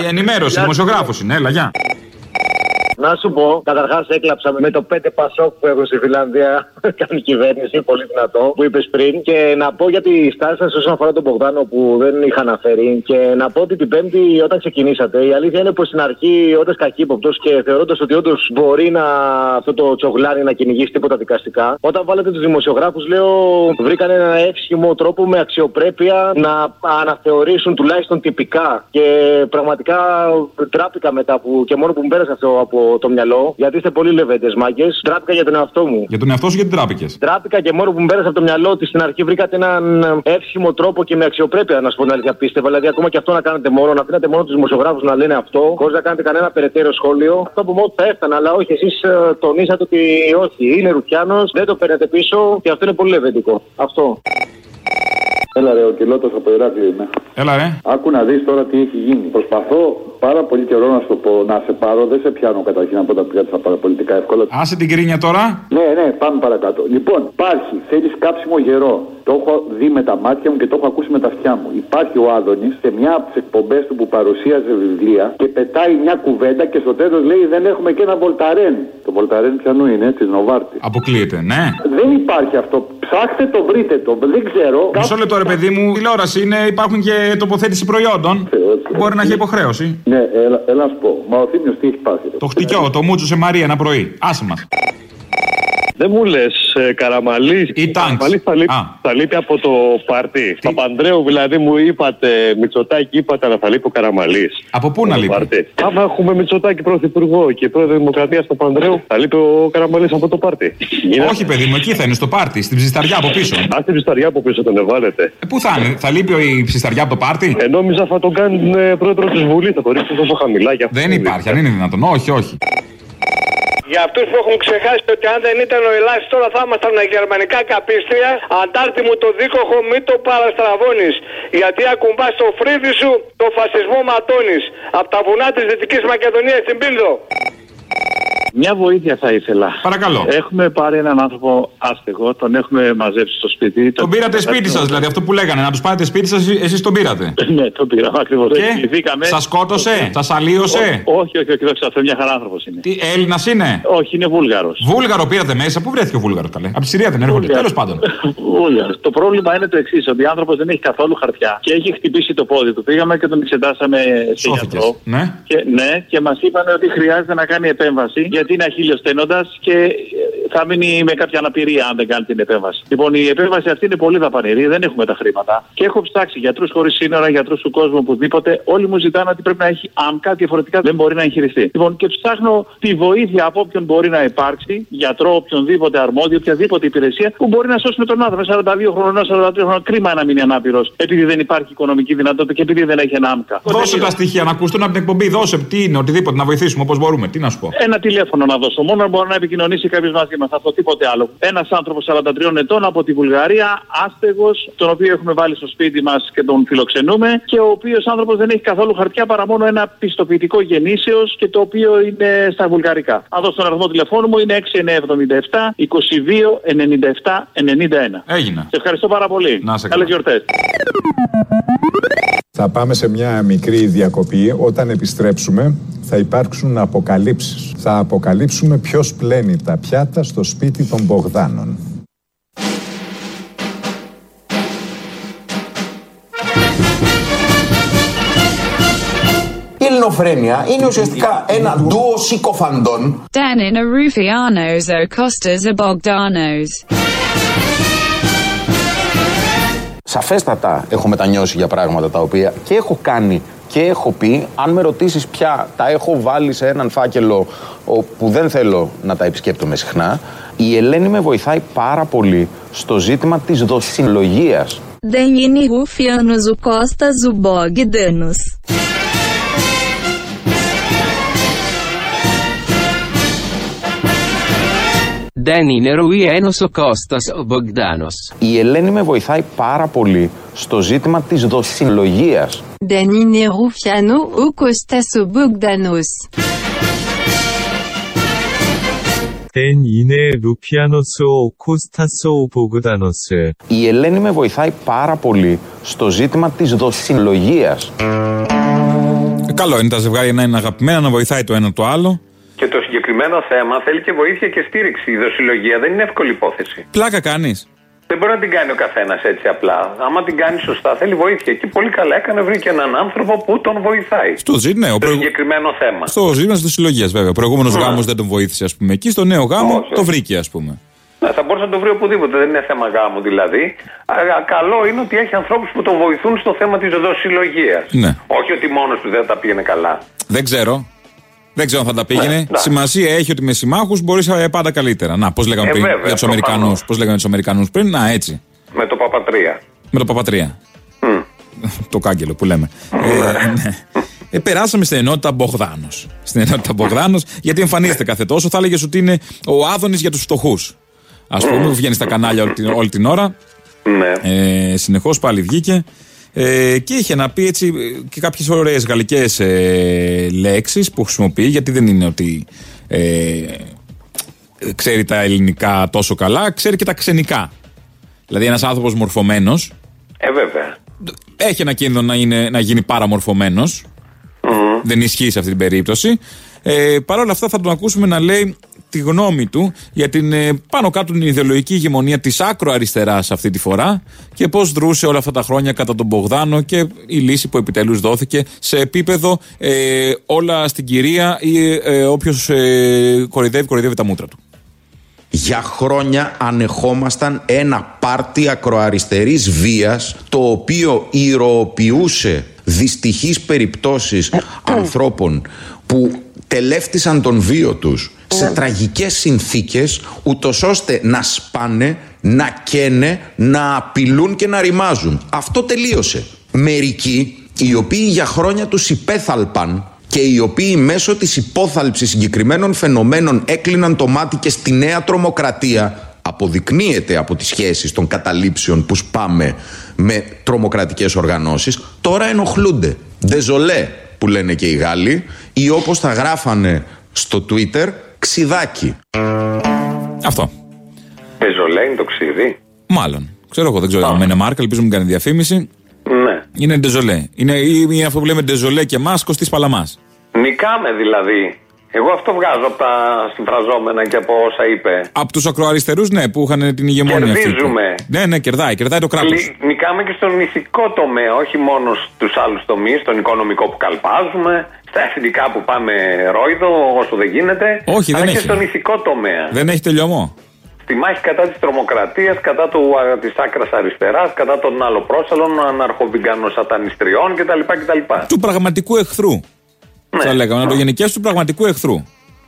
η ενημέρωση, δημοσιογράφος είναι, έλα, γεια. Να σου πω, καταρχάς έκλαψα με το 5 Πασόκ που έχω στη Φιλανδία. Κάνει κυβέρνηση, πολύ δυνατό, που είπες πριν. Και να πω για τη στάση σας όσον αφορά τον Μπογδάνο που δεν είχα αναφέρει. Και να πω ότι την Πέμπτη όταν ξεκινήσατε, η αλήθεια είναι πως στην αρχή, όταν καχύποπτο και θεωρώντας ότι όντως μπορεί να αυτό το τσογλάρι να κυνηγήσει τίποτα δικαστικά, όταν βάλετε τους δημοσιογράφους, λέω, βρήκαν ένα εύσχυμο τρόπο με αξιοπρέπεια να αναθεωρήσουν τουλάχιστον τυπικά. Και πραγματικά τράπηκα μετά που και μόνο που μου πέρασε αυτό από το μυαλό, γιατί είστε πολύ λεβέντες μάγκες, τράπηκα για τον εαυτό μου. Για τον εαυτό σου γιατί τράπηκες; Τράπηκα και μόνο που μου πέρασε από το μυαλό ότι στην αρχή βρήκατε έναν εύσχυμο τρόπο και με αξιοπρέπεια, να σου πω την αλήθεια, πίστευα. Δηλαδή, ακόμα και αυτό να κάνετε μόνο, να αφήνατε μόνο τους δημοσιογράφους να λένε αυτό, χωρίς να κάνετε κανένα περαιτέρω σχόλιο. Αυτό που μόνο θα έφτανα, αλλά όχι, εσείς τονίσατε ότι όχι, είναι Ρουφιάνο, δεν το παίρνετε πίσω και αυτό είναι πολύ λεβεντικό. Αυτό. Έλα ρε, ο Κιλότος από Ηράκλειο είμαι. Έλα, ρε. Άκου να δεις τώρα τι έχει γίνει. Προσπαθώ πάρα πολύ καιρό να σου το πω, να σε πάρω. Δεν σε πιάνω καταρχήν από τα πλοία στα παραπολιτικά εύκολα. Άσε την κρίνια τώρα. Ναι, ναι, πάμε παρακάτω. Λοιπόν, υπάρχει, θέλεις κάψιμο γερό. Το έχω δει με τα μάτια μου και το έχω ακούσει με τα αυτιά μου. Υπάρχει ο Άδωνης σε μια από τις εκπομπές του που παρουσίαζε βιβλία και πετάει μια κουβέντα και στο τέλος λέει δεν έχουμε και ένα βολταρέν. Το βολταρέν πιανού είναι, της Νοβάρτης. Αποκλείεται, ναι. Δεν υπάρχει αυτό. Ψάχτε το, βρείτε το. Δεν ξέρω. Μισό λεπτό, ρε παιδί μου, τηλεόραση είναι, υπάρχουν και τοποθέτηση προϊόντων. Μπορεί να έχει υποχρέωση. Ναι, έλα, έλα να σου πω. Μα ο Θήμιος τι έχει πάθει. ρε. Το χτυκιό, το μούτσο σε Μαρία ένα πρωί. Άσε μας. Δεν μου λες, ε, Καραμαλή. Ή τάγκς. Καραμαλή θα λείπει, Α. θα λείπει από το πάρτι. Παπανδρέου δηλαδή μου είπατε, Μητσοτάκη είπατε να θα λείπει ο Καραμαλής. Από πού να λείπει; Άμα έχουμε Μητσοτάκη πρωθυπουργό και πρόεδρο Δημοκρατίας Παπανδρέου, θα λείπει ο Καραμαλής από το πάρτι. Όχι, παιδί μου, εκεί θα είναι στο πάρτι, στην ψισταριά από πίσω. Α την πισταριά από πίσω τον εβάλλετε. Ε, πού θα είναι, θα λείπει η ψισταριά από το πάρτι; Ε, νόμιζα θα τον κάνουν ε, πρόεδρο της Βουλής, θα το ρίξουν τόσο χαμηλά. για αυτό Δεν το υπάρχει, δείχνει. αν είναι δυνατόν. Όχι, όχι. Για αυτούς που έχουν ξεχάσει ότι αν δεν ήταν ο Ελλάς τώρα θα ήμασταν γερμανικά καπίστρια, αντάρτη μου το δίκοχο μη το παραστραβώνεις. Γιατί ακουμπάς στο φρύδι σου το φασισμό ματώνεις. Από τα βουνά της Δυτικής Μακεδονίας στην Πίνδο. Μια βοήθεια θα ήθελα. Παρακαλώ. Έχουμε πάρει έναν άνθρωπο άστεγο, τον έχουμε μαζέψει στο σπίτι. Τον πήρατε σπίτι σας, δηλαδή αυτό που λέγανε, να τους πάρετε σπίτι σας, εσεί τον πήρατε. ναι, τον πήραμε ακριβώς. Και σας σκότωσε, σας αλλίωσε; Όχι, όχι, όχι, όχι, αυτό μια χαρά άνθρωπος είναι. Τι, Έλληνας είναι; Όχι, είναι Βούλγαρος. Βούλγαρο πήρατε μέσα, πού βρέθηκε ο Βούλγαρος καλέ. Από τη Συρία δεν έρχονται, τέλος πάντων. Βούλγαρος. Το πρόβλημα είναι το εξής, ότι ο άνθρωπος δεν έχει καθόλου χαρτιά και έχει χτυπήσει το πόδι του. Πήγαμε και τον εξετάσαμε σε γιατρό. Ναι. Και, ναι, και μας είπαν ότι χρειάζεται να κάνει επέμβαση γιατί είναι αχίλιο στένοντας και ε, θα μείνει με κάποια αναπηρία αν δεν κάνει την επέμβαση. Λοιπόν, η επέμβαση αυτή είναι πολύ δαπανηρή, δεν έχουμε τα χρήματα. Και έχω ψάξει γιατρούς χωρίς σύνορα, γιατρούς του κόσμου, οπουδήποτε. Όλοι μου ζητάνε ότι πρέπει να έχει άμκα, διαφορετικά δεν μπορεί να εγχειριστεί. Λοιπόν, και ψάχνω τη βοήθεια από όποιον μπορεί να υπάρξει, γιατρό, οποιονδήποτε αρμόδιο, οποιαδήποτε υπηρεσία, που μπορεί να σώσουμε τον άνθρωπο. 42 χρονών, 43 χρονών, κρίμα να μείνει ανάπηρος, επειδή δεν υπάρχει οικονομική δυνατότητα και επειδή δεν έχει ένα άμκα. Δώσε τα στοιχεία να ακουστούν από την εκπομπή, δώσε τι είναι, οτιδήποτε, να βοηθήσουμε όπως μπορούμε. Τι να σου πω. Ένα τηλέφωνο να δώσω. Μόνο μπορεί να επικοινωνήσει κάποιος μαζί μας. Αυτό τίποτε άλλο. Ένας άνθρωπος 43 ετών από τη Βουλγαρία, άστεγος, τον οποίο έχουμε βάλει στο σπίτι μας και τον φιλοξενούμε και ο οποίος άνθρωπος δεν έχει καθόλου χαρτιά παρά μόνο ένα πιστοποιητικό γεννήσεως και το οποίο είναι στα βουλγαρικά. Αν δώσω τον αριθμό τηλεφώνου μου είναι 6977 22 97 91. Έγινε. Σε ευχαριστώ πάρα πολύ. Να σε Καλές γιορτές. Θα πάμε σε μια μικρή διακοπή. Όταν επιστρέψουμε θα υπάρξουν αποκαλύψεις. Θα αποκαλύψουμε ποιος πλένει τα πιάτα στο σπίτι των Μπογδάνων. Η ελληνοφρένεια είναι ουσιαστικά ένα ντουο συκοφαντών Dan in a Rufianos o Costas a Bogdanos. Σαφέστατα έχω μετανιώσει για πράγματα τα οποία και έχω κάνει και έχω πει. Αν με ρωτήσεις πια τα έχω βάλει σε έναν φάκελο ο- που δεν θέλω να τα επισκέπτομαι συχνά. Η Ελένη με βοηθάει πάρα πολύ στο ζήτημα της δοσυλλογίας. Dan in Rufianos o Costas o Bogdanos. Δεν είναι Ρουιένος ο Κώστας ο Μπογδάνος. Η Ελένη με βοηθάει πάρα πολύ στο ζήτημα της δοσυλλογίας. Dan in Rufiano o Costas o Bogdanos. Δεν είναι Ρουπιάνος ο Κώστας ο Μπογδάνος. Η Ελένη με βοηθάει πάρα πολύ στο ζήτημα της δοσυλλογίας. Ε, Καλό είναι τα ζευγάρια να είναι αγαπημένα, να βοηθάει το ένα το άλλο. Και το συγκεκριμένο θέμα θέλει και βοήθεια και στήριξη. Η δοσυλλογία δεν είναι εύκολη υπόθεση. Πλάκα κάνεις. Δεν μπορεί να την κάνει ο καθένας έτσι απλά. Άμα την κάνει σωστά, θέλει βοήθεια. Και πολύ καλά έκανε, βρήκε έναν άνθρωπο που τον βοηθάει. Στο ζήτημα, ναι, ο Το προηγου- συγκεκριμένο θέμα. Στο ζήτημα τη συλλογία, βέβαια. Ο προηγούμενος Ναι. γάμος δεν τον βοήθησε, ας πούμε. Εκεί στο νέο γάμο το βρήκε, ας πούμε. Ναι, θα μπορούσε να το βρει οπουδήποτε, δεν είναι θέμα γάμου δηλαδή. Α, καλό είναι ότι έχει ανθρώπους που τον βοηθούν στο θέμα της δοσυλλογίας. Ναι. Όχι ότι μόνος του δεν τα πήγαινε καλά. Δεν ξέρω. Δεν ξέρω αν θα τα πήγαινε. Ναι, εντάξει. Σημασία έχει ότι με συμμάχους μπορείς πάντα καλύτερα. Να, πώς λέγαμε Ε, πριν βέβαια, για τους προφανώς. Αμερικανού. Πώς λέγαμε τους Αμερικανούς πριν; Να, έτσι. Με το Παπατρία. Με το Παπατρία. το κάγκελο που λέμε. ε, ναι. Ε, περάσαμε στην ενότητα Μπογδάνος. Στην ενότητα Μπογδάνος, γιατί εμφανίζεται κάθε τόσο. Θα έλεγες ότι είναι ο Άδωνης για τους φτωχούς. Α πούμε, που βγαίνει στα κανάλια όλη την, όλη την ώρα. Ναι. Ε, Συνεχώς πάλι βγήκε. Ε, και είχε να πει έτσι ε, και κάποιες ωραίες γαλλικές ε, λέξεις που χρησιμοποιεί, γιατί δεν είναι ότι ε, ξέρει τα ελληνικά τόσο καλά, ξέρει και τα ξενικά. Δηλαδή, ένας άνθρωπος μορφωμένος Ε, βέβαια. έχει ένα κίνδυνο να, είναι, να γίνει παραμορφωμένος. Δεν ισχύει σε αυτή την περίπτωση. Ε, Παρ' όλα αυτά θα τον ακούσουμε να λέει τη γνώμη του για την ε, πάνω κάτω την ιδεολογική ηγεμονία της άκρο αριστεράς αυτή τη φορά και πώς δρούσε όλα αυτά τα χρόνια κατά τον Μπογδάνο και η λύση που επιτέλους δόθηκε σε επίπεδο ε, όλα στην κυρία ή ε, όποιος ε, κοροϊδεύει, κοροϊδεύει τα μούτρα του. Για χρόνια ανεχόμασταν ένα πάρτι ακροαριστερής βίας το οποίο ηρωοποιούσε δυστυχείς περιπτώσεις ανθρώπων που τελεύτησαν τον βίο τους σε τραγικές συνθήκες ούτως ώστε να σπάνε, να καίνε, να απειλούν και να ρημάζουν. Αυτό τελείωσε. Μερικοί οι οποίοι για χρόνια τους υπέθαλπαν και οι οποίοι μέσω της υπόθαλψης συγκεκριμένων φαινομένων έκλειναν το μάτι και στη νέα τρομοκρατία αποδεικνύεται από τις σχέσεις των καταλήψεων που σπάμε με τρομοκρατικές οργανώσεις τώρα ενοχλούνται. Δεζολέ που λένε και οι Γάλλοι ή όπως θα γράφανε στο Twitter ξιδάκι. Αυτό. Πεζολέ είναι το ξύδι. Μάλλον. Ξέρω εγώ, δεν ξέρω αν είναι μάρκα, ελπίζω μου κάνει διαφήμιση. Ναι. Είναι ντεζολέ. Είναι, είναι αυτό που λέμε ντεζολέ και μάσκος της Παλαμάς. Νικάμε δηλαδή. Εγώ αυτό βγάζω από τα συμφραζόμενα και από όσα είπε. Από τους ακροαριστερούς, ναι, που είχαν την ηγεμονία αυτή. Κερδίζουμε. Ναι, ναι, κερδάει, κερδάει το κράτος. Λι- Νικάμε και στον ηθικό τομέα, όχι μόνο στους άλλους τομείς, στον οικονομικό που καλπάζουμε, στα εθνικά που πάμε ρόιδο όσο δεν γίνεται. Όχι, δεν αλλά και έχει. στον ηθικό τομέα. Δεν έχει τελειωμό. Στη μάχη κατά της τρομοκρατίας, κατά της άκρας αριστεράς, κατά των αλλοπρόσαλων, αναρχοβιγκανοσατανιστριών κτλ. κτλ. Του πραγματικού εχθρού. Ναι. Θα λέγαμε, να το γενικεύσει του πραγματικού εχθρού.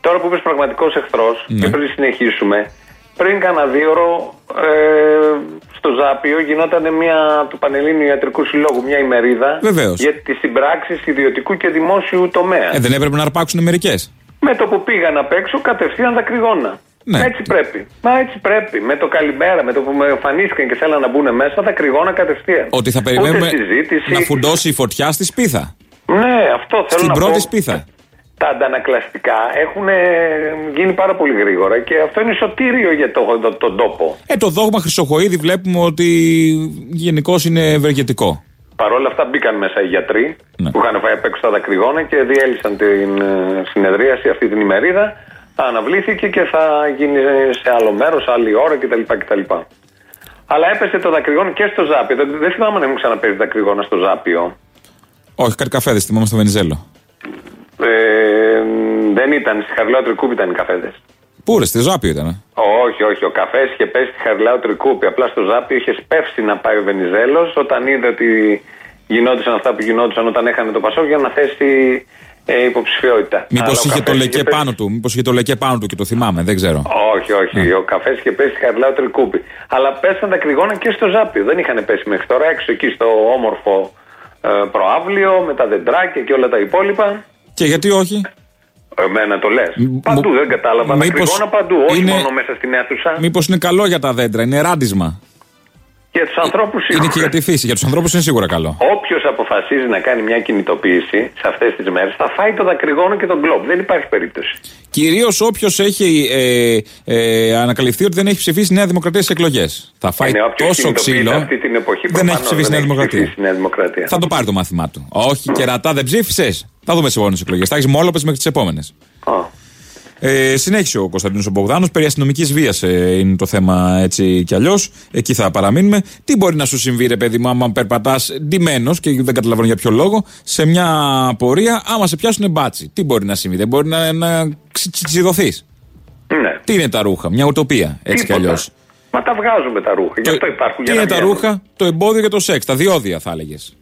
Τώρα που είπες πραγματικός εχθρός, Ναι. και πριν συνεχίσουμε, πριν κάνα δύο ώρο ε, στο Ζάπιο γινόταν μια του Πανελλήνιου Ιατρικού Συλλόγου μια ημερίδα Βεβαίως. για τις συμπράξεις ιδιωτικού και δημόσιου τομέα. Ε, δεν έπρεπε να αρπάξουν μερικές. Με το που πήγαν απ' έξω, κατευθείαν δακρυγόνα. Ναι. Έτσι πρέπει. Μα έτσι πρέπει. Με το καλημέρα, με το που με εμφανίστηκαν και θέλαν να μπουν μέσα, δακρυγόνα κατευθείαν. Ότι θα Ούτε περιμένουμε συζήτηση. να φουντώσει η φωτιά στη σπίθα. Ναι, αυτό θέλω Στην να πρώτη πω. σπίθα. Τα αντανακλαστικά έχουν ε, γίνει πάρα πολύ γρήγορα και αυτό είναι σωτήριο για το, το, τον τόπο. Ε, το δόγμα Χρυσοχοίδη βλέπουμε ότι γενικώς είναι ευεργετικό. Παρ' όλα αυτά μπήκαν μέσα οι γιατροί Ναι. που είχαν φάει απ' έξω τα δακρυγόνα και διέλυσαν την ε, συνεδρίαση αυτή την ημερίδα. Αναβλήθηκε και θα γίνει σε άλλο μέρος, άλλη ώρα κτλ. κτλ. Αλλά έπεσε το δακρυγόνο και στο Ζάπιο. Δεν, δεν θυμάμαι να έχουν ξαναπέσει δακρυγόνα στο Ζάπιο. Όχι, κάτι καφέδες, θυμάμαι στο Βενιζέλο. Ε, δεν ήταν, στη Χαριλάου Τρικούπη ήταν οι καφέδες. Πού ρε, στη Ζάπιο ήταν. Όχι, όχι. Ο καφές είχε πέσει στη Χαριλάου Τρικούπη. Απλά στο Ζάπιο είχες σπεύσει να πάει ο Βενιζέλος όταν είδε ότι γινόντουσαν αυτά που γινόντουσαν όταν έχανε το Πασόκ για να θέσει ε, υποψηφιότητα. Μήπως Αλλά ο είχε το καφές λεκέ πέσει- πάνω του, μήπως είχε το λεκέ πάνω του και το θυμάμαι, δεν ξέρω. Όχι, όχι. Ο καφές είχε πέσει στη Χαριλάου Τρικούπη. Αλλά πέσαν τα κρυγόνα και στο Ζάπιο. Δεν είχαν πέσει μέχρι τώρα έξω εκεί στο όμορφο ε, προάβλιο με τα δεντράκια και όλα τα υπόλοιπα. Και γιατί όχι; Εμένα το λες. Παντού δεν κατάλαβα. Τα μήπως κρυγόνα παντού. Όχι είναι- μόνο μέσα στην αίθουσα. Μήπως είναι καλό για τα δέντρα, είναι ράντισμα. Για τους ανθρώπους Είναι και για τη φύση. Για τους ανθρώπους είναι σίγουρα καλό. Όποιος αποφασίζει να κάνει μια κινητοποίηση σε αυτές τις μέρες θα φάει το δακρυγόνο και τον γκλόπ. Δεν υπάρχει περίπτωση. Κυρίως όποιος έχει ε, ε, ανακαλυφθεί ότι δεν έχει ψηφίσει Νέα Δημοκρατία στις εκλογές. Θα φάει Είναι όποιος τόσο κινητοποιείται ξύλο. Αυτή την εποχή Δεν έχει προφανώς ψηφίσει Νέα Δημοκρατία. ψηφίσει Νέα Δημοκρατία. Θα το πάρει το μάθημά του. Όχι, κερατά δεν ψήφισες. Θα δούμε σε επόμενες εκλογές. Θα έχεις μόλοπες μέχρι τις επόμενες. Ε, συνέχισε ο Κωνσταντίνος Μπογδάνος. Περί αστυνομικής βίας ε, είναι το θέμα έτσι κι αλλιώς. Εκεί θα παραμείνουμε. Τι μπορεί να σου συμβεί, ρε παιδί μου, άμα περπατάς ντυμένος και δεν καταλαβαίνω για ποιο λόγο, σε μια πορεία, άμα σε πιάσουν μπάτσι. Τι μπορεί να συμβεί, δεν μπορεί να, να ξυδωθεί. Ναι. Τι είναι τα ρούχα, μια ουτοπία έτσι κι Τίποτα. αλλιώς. Μα τα βγάζουμε τα ρούχα. Γι' αυτό υπάρχουν. Τι για είναι να τα βγαίνουν. ρούχα, το εμπόδιο για το σεξ, τα διόδια θα έλεγες.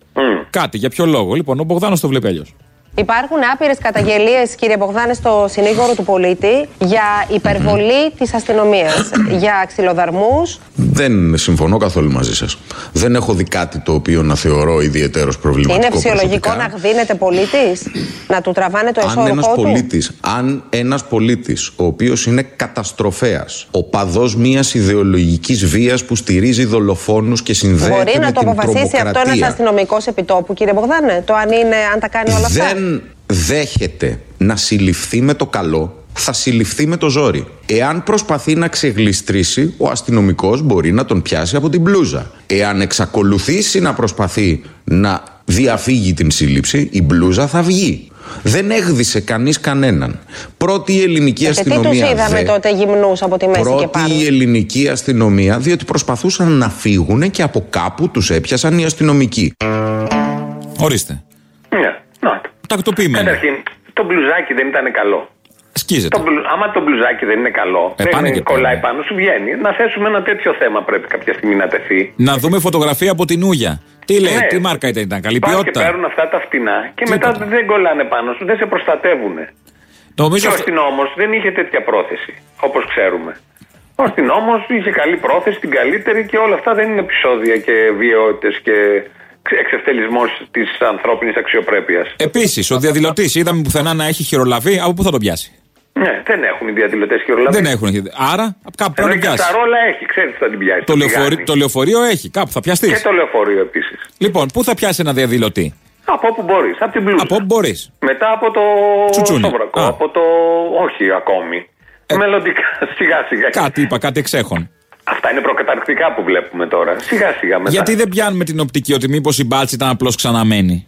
Κάτι, για ποιο λόγο. Λοιπόν, ο Μπογδάνος το βλέπει αλλιώς. Υπάρχουν άπειρες καταγγελίες, κύριε Μπογδάνε, στο συνήγορο του πολίτη για υπερβολή της αστυνομίας, για ξυλοδαρμούς. Δεν συμφωνώ καθόλου μαζί σας. Δεν έχω δει κάτι το οποίο να θεωρώ ιδιαίτερος προβληματικό. Είναι φυσιολογικό προσωπικά. να γδίνεται πολίτης, να του τραβάνε το Αν ένας εσώρουχό του; πολίτης, αν ένας πολίτης ο οποίος είναι καταστροφέας, ο παδός μιας ιδεολογικής βίας που στηρίζει δολοφόνους και συνδέεται Μπορεί με να το την αποφασίσει αυτό ένας τρομοκρατία, αστυνομικός επιτόπου, κύριε Μπογδάνε, το αν, είναι, αν τα κάνει όλα αυτά; δεν δέχεται να συλληφθεί με το καλό, θα συλληφθεί με το ζόρι. Εάν προσπαθεί να ξεγλιστρήσει, ο αστυνομικός μπορεί να τον πιάσει από την μπλούζα. Εάν εξακολουθήσει να προσπαθεί να διαφύγει την σύλληψη, η μπλούζα θα βγει. Δεν έγδισε κανείς κανέναν. Πρώτη η ελληνική Και τι τους αστυνομία είδαμε δε- τότε γυμνούς από τη μέση και Πρώτη πάνω; η ελληνική αστυνομία, διότι προσπαθούσαν να φύγουν και από κάπου τους έπιασαν οι αστυνομικοί. Ορίστε. Ναι, να το. Τακτοποιημένο. Καταρχήν, το μπλουζάκι δεν ήταν καλό. Σκίζεται. Το μπλου- άμα το μπλουζάκι δεν είναι καλό, Ε, πάνε δεν και κολλάει πάνε. πάνω σου, βγαίνει. Να θέσουμε ένα τέτοιο θέμα πρέπει κάποια στιγμή να τεθεί. Να δούμε φωτογραφία από την Ούγια. Τι λέει, Ναι. τι μάρκα ήταν, ήταν καλή Πάνε και ποιότητα. παίρνουν αυτά τα φτηνά και μετά δεν κολλάνε πάνω σου, δεν σε προστατεύουν. Νομίζω και ο αυτό- αστυνόμος δεν είχε τέτοια πρόθεση, όπως ξέρουμε. Ο αστυνόμος είχε καλή πρόθεση, την καλύτερη και όλα αυτά δεν είναι επεισόδια και βιαιότητες και εξευτελισμός της ανθρώπινης αξιοπρέπειας. Επίσης, ο διαδηλωτής είδαμε πουθενά να έχει χειρολαβεί, από πού θα τον πιάσει; Ναι, δεν έχουν οι διαδηλωτές χειρολαβή. Δεν έχουν. Άρα, από κάπου πρέπει Ενώ να και τον πιάσει. τα ρόλα έχει, ξέρεις τι θα την πιάσει. Το, το λεωφορείο, τηγάνι. το λεωφορείο έχει, κάπου θα πιαστείς. Και το λεωφορείο επίσης. Λοιπόν, πού θα πιάσει ένα διαδηλωτή; Από όπου μπορείς, από την πλούζα. Από όπου μπορείς. Μετά από το Τσουτσούνι. Σόβρακο. Α. Από το. Όχι ακόμη. Μελλοντικά, σιγά σιγά. Κάτι είπα, κάτι εξέχον. Αυτά είναι προκαταρκτικά που βλέπουμε τώρα. Σιγά σιγά μετά. Γιατί δεν πιάνουμε την οπτική ότι μήπως η μπάλτση ήταν απλώς ξαναμένη;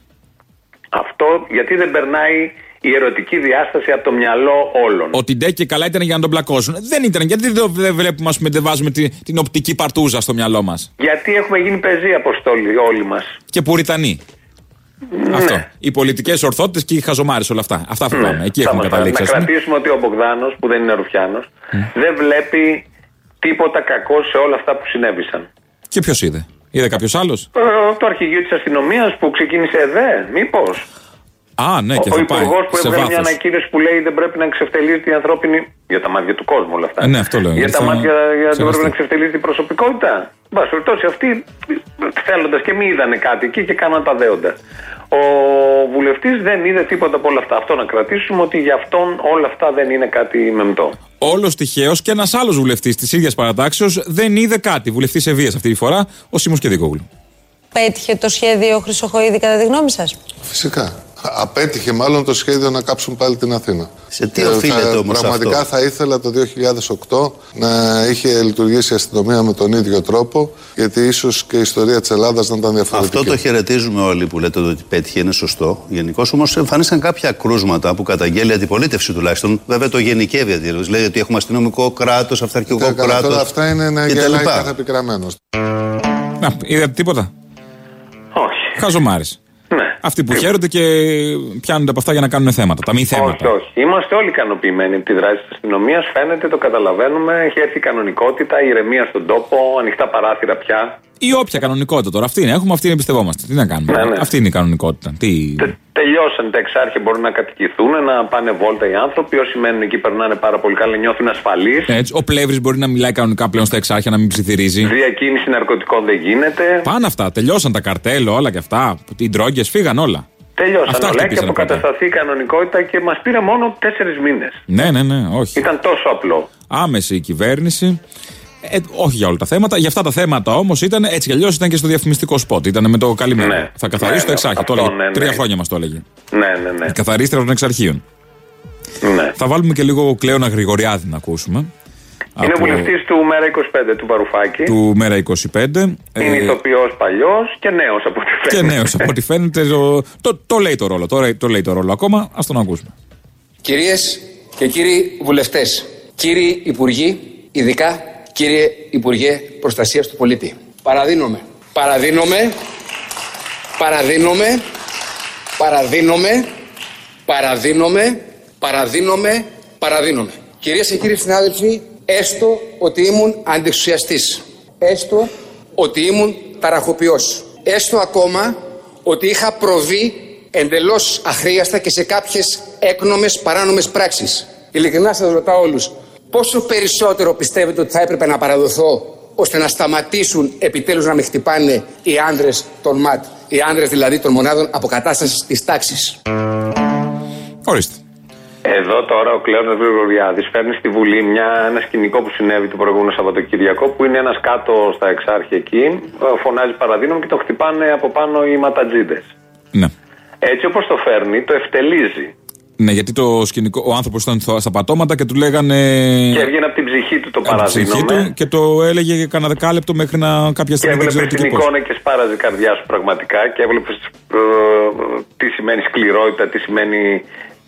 Αυτό γιατί δεν περνάει η ερωτική διάσταση από το μυαλό όλων. Ότι ντε και καλά ήταν για να τον πλακώσουν. Δεν ήταν. Γιατί δεν, το- δεν βλέπουμε, ας πούμε, δεν βάζουμε τη- την οπτική παρτούζα στο μυαλό μας; Γιατί έχουμε γίνει πεζή αποστόλη όλοι μας. Και πουριτανοί. Ναι. Αυτό. Οι πολιτικές ορθότητες και οι χαζομάρες, όλα αυτά. Αυτά φοβάμαι. Εκεί Θα έχουμε μας- καταλήξει. Να ας πούμε. κρατήσουμε ότι ο Μπογδάνος, που δεν είναι Ρουφιάνος, δεν βλέπει τίποτα κακό σε όλα αυτά που συνέβησαν. Και ποιος είδε; Είδε κάποιος άλλος; Ε, το αρχηγείο της αστυνομίας που ξεκίνησε ΕΔΕ, μήπως. Α, ναι, και ο θα πάει. υπουργός που Σε έβγαλε μια βάθος. ανακοίνωση που λέει δεν πρέπει να εξευτελίζεται η ανθρώπινη. για τα μάτια του κόσμου όλα αυτά. Ε, ναι, αυτό λέω. Για τα Θα- μάτια για δεν σεβαστεί. πρέπει να εξευτελίζεται η προσωπικότητα. Μπα περιπτώσει αυτοί θέλοντας και μη είδανε κάτι εκεί και κάναν τα δέοντα. Ο βουλευτής δεν είδε τίποτα από όλα αυτά. Αυτό να κρατήσουμε ότι για αυτόν όλα αυτά δεν είναι κάτι μεμτό. Όλος τυχαίως και ένας άλλος βουλευτής της ίδιας παρατάξεως δεν είδε κάτι. Βουλευτής σε βία αυτή τη φορά, ο Σίμω Κεδικόγλου. Πέτυχε το σχέδιο Χρυσοχοίδη κατά τη γνώμη σας; Φυσικά. Απέτυχε μάλλον το σχέδιο να κάψουν πάλι την Αθήνα. Σε τι οφείλεται όμως Πραγματικά αυτό; θα ήθελα το 2008 να είχε λειτουργήσει η αστυνομία με τον ίδιο τρόπο, γιατί ίσως και η ιστορία της Ελλάδας να ήταν διαφορετική. Αυτό το χαιρετίζουμε όλοι που λέτε ότι πέτυχε, είναι σωστό. Γενικώς όμως εμφανίστηκαν κάποια κρούσματα που καταγγέλει η αντιπολίτευση τουλάχιστον. Βέβαια το γενικεύει η αντιπολίτευση. Λέει ότι έχουμε αστυνομικό κράτος, αυταρχικό Τα καλά, κράτος. τώρα αυτά είναι να και τα γελάει λοιπά. κάθε επικραμένος. Να, είδατε τίποτα; Όχι. Χαζομάρε. Ναι. Αυτοί που χαίρονται και πιάνονται από αυτά για να κάνουν θέματα. Τα μη θέματα. Όχι, όχι. Είμαστε όλοι ικανοποιημένοι από τη δράση της αστυνομίας. Φαίνεται, το καταλαβαίνουμε. Έχει έρθει η κανονικότητα, η ηρεμία στον τόπο, ανοιχτά παράθυρα πια. Ή όποια κανονικότητα τώρα. Αυτή είναι. Έχουμε, αυτή είναι εμπιστευόμαστε. Τι να κάνουμε. Ναι, ναι. Αυτή είναι η κανονικότητα. Τι... Τελειώσαν τα εξάρχεια, μπορούν να κατοικηθούν, να πάνε βόλτα οι άνθρωποι. Όσοι μένουν εκεί περνάνε πάρα πολύ καλά, νιώθουν ασφαλείς. Έτσι, ο Πλεύρης μπορεί να μιλάει κανονικά πλέον στα εξάρχεια, να μην ψιθυρίζει. Διακίνηση ναρκωτικών δεν γίνεται. Πάνε αυτά. Τελειώσαν τα καρτέλ, όλα και αυτά. Οι ντρόγκες φύγαν όλα. Τελειώσαν Αυτά όλα και χτυπήσανε αποκατασταθεί η κανονικότητα και μας πήρε μόνο τέσσερις μήνες. Ναι, ναι, ναι, όχι. Ήταν τόσο απλό. Άμεση η κυβέρνηση. Ε, όχι για όλα τα θέματα. Για αυτά τα θέματα όμως ήταν έτσι κι αλλιώς ήταν και στο διαφημιστικό σποτ. Ήταν με το καλημέρα. Θα καθαρίσει Ναι, το εξάρχειο. αυτό, Το έλεγε. ναι, ναι. Τρία χρόνια μας το έλεγε. Ναι, ναι, ναι. Η καθαρίστρια των εξαρχείων. Ναι. Θα βάλουμε και λίγο Κλέωνα Γρηγοριάδη να ακούσουμε. Είναι Από- βουλευτής του Μέρα 25 του Βαρουφάκη. του Μέρα 25. Είναι Ε, ηθοποιός παλιός και νέος από ό,τι και φαίνεται. νέος από ό,τι φαίνεται. Το, το, το λέει το ρόλο. Τώρα το λέει το ρόλο ακόμα. Α τον ακούσουμε. Κυρίες και κύριοι βουλευτές, κύριοι Υπουργοί, ειδικά κύριε Υπουργέ Προστασίας του Πολίτη, παραδίνομαι, παραδίνομαι, παραδίνομαι, παραδίνομαι, παραδίνομαι, παραδίνομαι, παραδίνομαι. Κυρίες και κύριοι συνάδελφοι, έστω ότι ήμουν αντιεξουσιαστής, έστω ότι ήμουν ταραχοποιός, έστω ακόμα ότι είχα προβεί εντελώς αχρίαστα και σε κάποιες έκνομες παράνομες πράξεις. Ειλικρινά σας ρωτάω όλους, πόσο περισσότερο πιστεύετε ότι θα έπρεπε να παραδοθώ ώστε να σταματήσουν επιτέλους να με χτυπάνε οι άνδρες των ΜΑΤ, οι άνδρες δηλαδή των μονάδων αποκατάστασης της τάξης; Ορίστε. Εδώ τώρα ο Κλέον Γρηγοριάδης φέρνει στη Βουλή μια, ένα σκηνικό που συνέβη το προηγούμενο Σαββατοκύριακο που είναι ένας κάτω στα εξάρχεια εκεί, ε, φωνάζει παραδείγμα και τον χτυπάνε από πάνω οι ματατζίδες. Ναι. Έτσι όπως το φέρνει, το ευτελίζει. Ναι, γιατί το σκηνικό, ο άνθρωπος ήταν στο- στα πατώματα και του λέγανε. Και έβγαινε από την ψυχή του το από την ψυχή παραδείγμα. του και το έλεγε κανένα δεκάλεπτο μέχρι να κάποια Και στιγμή δεν ξέρω έβλεπε τι την και πώς. εικόνα και σπάραζε η καρδιά σου πραγματικά και έβλεπες τι σημαίνει σκληρότητα, τι σημαίνει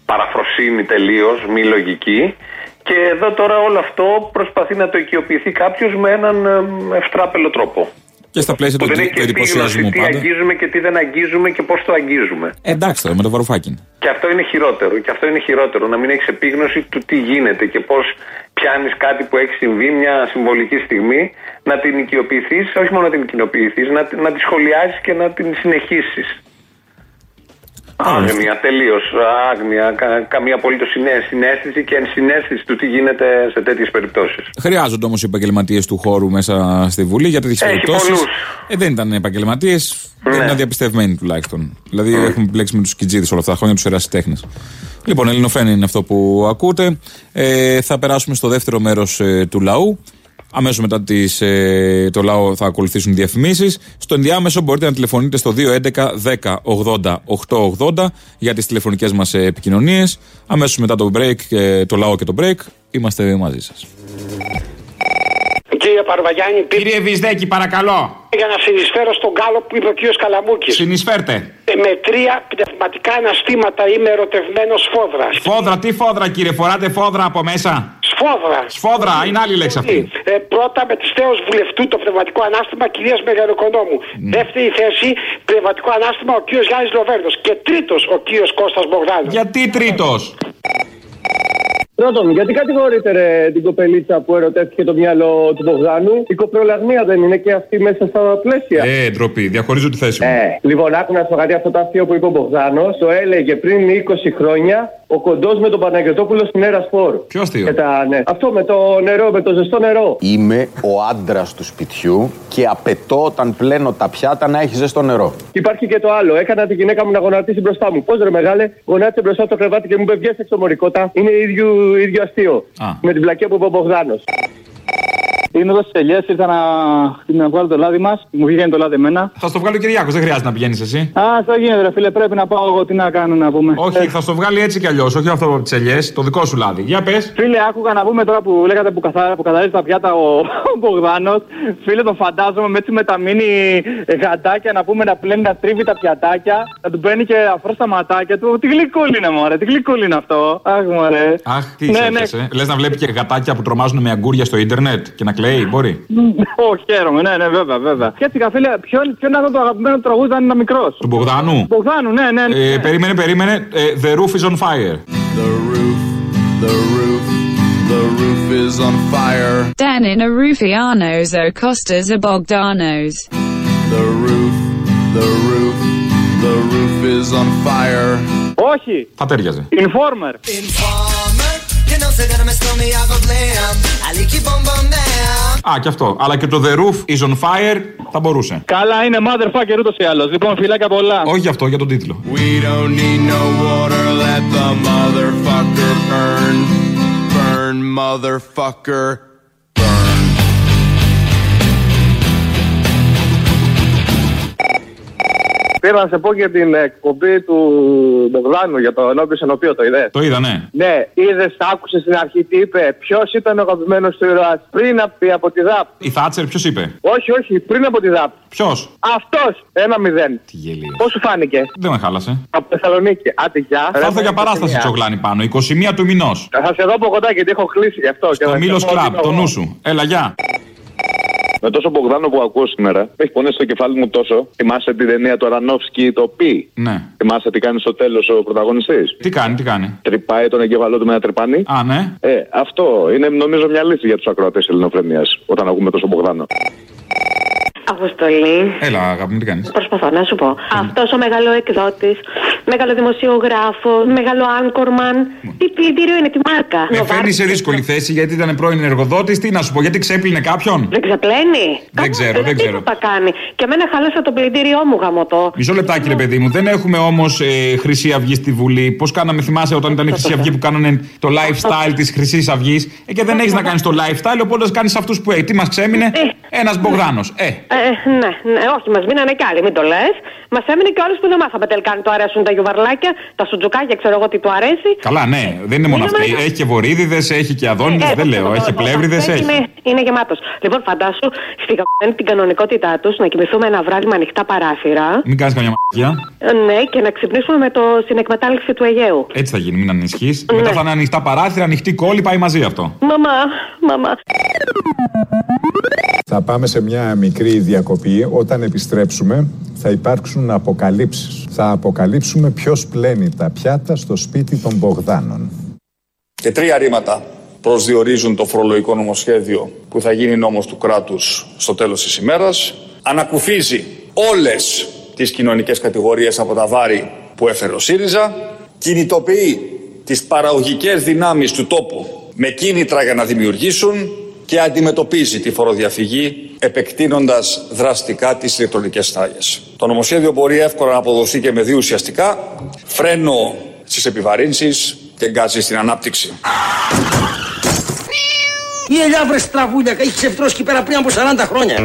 παραφροσύνη τελείως, μη λογική. Και εδώ τώρα όλο αυτό προσπαθεί να το οικειοποιηθεί κάποιος με έναν ε, ευστράπελο τρόπο. Και στα πλαίσια Που του δεν έχει και επίγνωση εντυπωσιασμού τι πάντα. αγγίζουμε και τι δεν αγγίζουμε και πώς το αγγίζουμε. Ε, εντάξει τώρα με το βαρουφάκι. είναι. Και αυτό είναι χειρότερο. Και αυτό είναι χειρότερο. Να μην έχεις επίγνωση του τι γίνεται και πώς πιάνεις κάτι που έχει συμβεί, μια συμβολική στιγμή, να την οικειοποιηθείς, όχι μόνο να την οικειοποιηθεί, να, να τη σχολιάσεις και να την συνεχίσεις. Άγνοια, τελείως. Άγνοια, κα, καμία απολύτως συνέστηση και ενσυναίσθηση του τι γίνεται σε τέτοιες περιπτώσεις. Χρειάζονται όμως οι επαγγελματίες του χώρου μέσα στη Βουλή για τέτοιες Έχει περιπτώσεις. πολλούς. Ε, δεν ήταν επαγγελματίες, Ναι. ήταν διαπιστευμένοι τουλάχιστον. Δηλαδή έχουν μπλέξει με τους κιτζίδες όλα αυτά τα χρόνια, τους ερασιτέχνες. Λοιπόν, Ελληνοφρένη είναι αυτό που ακούτε. Ε, θα περάσουμε στο δεύτερο μέρος του λαού. Αμέσως μετά τις, ε, το λαό θα ακολουθήσουν οι διαφημίσεις. Στο ενδιάμεσο μπορείτε να τηλεφωνείτε στο 211 10 80 880 για τις τηλεφωνικές μας επικοινωνίες. Αμέσως μετά το break, ε, το λαό και το break, είμαστε μαζί σας. Κύριε Παρβαγιάννη, πείτε Κύριε Βυσδέκη, παρακαλώ. για να συνεισφέρω στον κάλο που είπε ο κύριος Καλαμούκης. Συνεισφέρτε. Με τρία πνευματικά αναστήματα είμαι ερωτευμένος φόδρας. Φόδρα, τι φόδρα κύριε, φοράτε φόδρα από μέσα. Σφόδρα. Σφόδρα, είναι άλλη λέξη αυτή. Ε, πρώτα με τη στέος βουλευτού το πνευματικό ανάστημα κυρίας Μεγαλοκονόμου. Δεύτερη θέση πνευματικό ανάστημα ο κύριος Γιάννης Λοβέρδος. Και τρίτος ο κύριος Κώστας Μπογδάνος. Γιατί τρίτος; Πρώτον, γιατί κατηγορείτε ρε, την κοπελίτσα που ερωτεύτηκε το μυαλό του Μπογδάνου; Η κοπρολαγμία δεν είναι και αυτή μέσα στα πλαίσια. Ε, ντροπή, διαχωρίζω τη θέση μου. Ε, λοιπόν, άκου να σου πω κάτι αυτό το αστείο που είπε ο Μπογδάνος. Το έλεγε πριν 20 χρόνια ο κοντός με τον Παναγιοτόπουλο στην Έρα Σπορ. Ποιος αστείο. Και τα, ναι. Αυτό με το νερό, με το ζεστό νερό. Είμαι ο άντρας του σπιτιού και απαιτώ όταν πλένω τα πιάτα να έχει ζεστό νερό. Και υπάρχει και το άλλο. Έκανα τη γυναίκα μου να γονατίσει μπροστά μου. Πώς ρε μεγάλε, γονάτισε μπροστά στο κρεβάτι και μου είπε βγες έξω μωρικότα. Είναι ίδιο, ίδιο αστείο. Με την πλακία που είπε ο Μπογδάνος. Είμαι εδώ στις ελιέ, ήρθα να, να βγάλω το λάδι μας. Μου βγαίνει το λάδι εμένα. Θα στο βγάλει ο Κυριάκος, δεν χρειάζεται να πηγαίνεις εσύ. Α, αυτό γίνεται, ρε φίλε. Πρέπει να πάω εγώ τι να κάνω να πούμε. Όχι, Ε, θα στο βγάλει έτσι κι αλλιώς, όχι αυτό από τις ελιέ, το δικό σου λάδι. Για πες. Φίλε, άκουγα να πούμε τώρα που λέγατε που, καθα... που καθαρίζει τα πιάτα ο, ο Μπογδάνος. Φίλε, το φαντάζομαι με έτσι με τα μίνι γαντάκια να πούμε να πλένει να τρίβει τα πιατάκια. Να του παίρνει και αφρός στα ματάκια του. Τι γλυκούλη είναι, μωρέ, τι γλυκούλη είναι αυτό. Αχ, μωρέ. Αχ, τι Ναι, ναι, ναι. Λες να βλέπει και γατάκια που τρομάζουν με αγκούρια στο ίντερνετ και να κλαίει, μπορεί. Όχι, χαίρομαι, ναι, ναι, βέβαια, βέβαια. Και έτσι, φίλε, ποιο, ποιο είναι αυτό το αγαπημένο τραγούδι αν είναι μικρός; Του Μπογδάνου. Μπογδάνου, ναι, ναι. ναι. Ε, περίμενε, περίμενε. Ε, the roof is on fire. The roof, the roof, the roof is on fire. Danina Rufianos o Costas a Bogdanos. The roof, the roof, the roof is on fire. Όχι. Θα τέριαζε. Informer. Que no se duerme esto me hago glam. Aliki bom bom bam. Α, και αυτό. Αλλά και το The roof is on fire θα μπορούσε. Καλά είναι motherfucker ούτως ή άλλως. Λοιπόν, φιλάκια πολλά. Όχι γι' αυτό, για τον τίτλο. We don't need no water, let the motherfucker burn. Burn, motherfucker. Πήρα να σε πω για την εκπομπή του Μπογδάνου για το ενώπιο ενωπίο, το είδες. Το είδα, ναι. Ναι, είδες, άκουσες στην αρχή τι είπε. Ποιος ήταν ο αγαπημένος του ήρωας πριν από, από τη ΔΑΠ; Η Θάτσερ ποιος είπε; Όχι, όχι, πριν από τη ΔΑΠ. Ποιος; Αυτός. Ένα μηδέν. Τι γελίο. Πώς σου φάνηκε; Δεν με χάλασε. Από Θεσσαλονίκη. Άντε, γεια. Θα έρθω για παράσταση τσογλάνη πάνω. 21 του μηνός. Θα σε δω από κοντά γιατί έχω κλείσει γι' αυτό. Στο Μήλος Κλαμπ, το νου σου. Έλα, γεια. Με τόσο Μπογδάνο που ακούω σήμερα, με έχει πονέσει το κεφάλι μου τόσο. Θυμάσαι την ταινία του Αρανόφσκι, το Πι. Ναι. Θυμάσαι τι κάνει στο τέλος ο πρωταγωνιστής; Τι κάνει, τι κάνει; Τρυπάει τον εγκέφαλό του με ένα τρυπάνι; Α, ναι. Ε, αυτό είναι νομίζω μια λύση για τους ακροατές ελληνοφρενεία όταν ακούμε τόσο Μπογδάνο. Αποστολή. Έλα, αγάπη μου, τι κάνεις; Προσπαθώ να σου πω. Αυτός ο μεγάλο εκδότης, μεγάλο δημοσιογράφος, μεγάλο άγκορμαν. Τι πλυντήριο είναι, τη μάρκα; Με φέρνει σε δύσκολη θέση γιατί ήταν πρώην εργοδότης. Τι να σου πω, γιατί ξέπλυνε κάποιον; Δεν ξαπλένει. Δεν ξέρω, δεν ξέρω. Τι θα κάνει. Και εμένα χάλασα το πλυντήριό μου γαμωτό. Μισό λεπτάκι, ρε παιδί μου. Δεν έχουμε όμως ε, Χρυσή Αυγή στη Βουλή. Πώς κάναμε, θυμάσαι όταν ήταν η Χρυσή Αυγή που κάνανε το lifestyle της Χρυσής Αυγής. Ε, και δεν έχεις να κάνεις το lifestyle, οπότε κάνεις αυτούς που έχει. Τι μας ξέμεινε, ένας Μπογδάνος. Ε, Ε, ναι, ναι, όχι, μας μείνανε κι άλλοι, μην το λες. Μας έμεινε και όλους που δεν μάθαμε τελικά αν του αρέσουν τα γιουβαρλάκια, τα σουτζουκάκια, ξέρω εγώ τι του αρέσει. καλά, ναι, δεν είναι μόνο Είναι αυτή. μεγάλο. Έχει και βορίδιδε, έχει και αδόνιδες. Ε, Δεν λέω, το- έχει το- το- πλεύριδες, το- έχει. Είναι, είναι γεμάτος. Λοιπόν, φαντάσου στη γαμμένη την κανονικότητά τους να κοιμηθούμε ένα βράδυ με ανοιχτά παράθυρα. Μην κάνεις καμιά μαγεία. Ε, Ναι, και να ξυπνήσουμε με το στην εκμετάλλευση του Αιγαίου. Έτσι θα γίνει, μην ανησυχείς. Ναι. Μετά θα είναι ανοιχτά παράθυρα, ανοιχτή κόλλη, πάει μαζί αυτό. Μαμά, μαμά. Θα πάμε σε μια μικρή διακοπή. Όταν επιστρέψουμε θα υπάρξουν αποκαλύψεις. Θα αποκαλύψουμε ποιος πλένει τα πιάτα στο σπίτι των Μπογδάνων. Και τρία ρήματα προσδιορίζουν το φορολογικό νομοσχέδιο που θα γίνει νόμος του κράτους στο τέλος της ημέρας. Ανακουφίζει όλες τις κοινωνικές κατηγορίες από τα βάρη που έφερε ο ΣΥΡΙΖΑ. Κινητοποιεί τις παραγωγικές δυνάμεις του τόπου με κίνητρα για να δημιουργήσουν και αντιμετωπίζει τη φοροδιαφυγή επεκτείνοντας δραστικά τις ηλεκτρονικές συναλλαγές. Το νομοσχέδιο μπορεί εύκολα να αποδοθεί και με δύο ουσιαστικά φρένο στις επιβαρύνσεις και γκάζι στην ανάπτυξη. Η ελιά βρε στραβούλια, έχει ξεφτρώσει εκεί πέρα πριν από 40 χρόνια.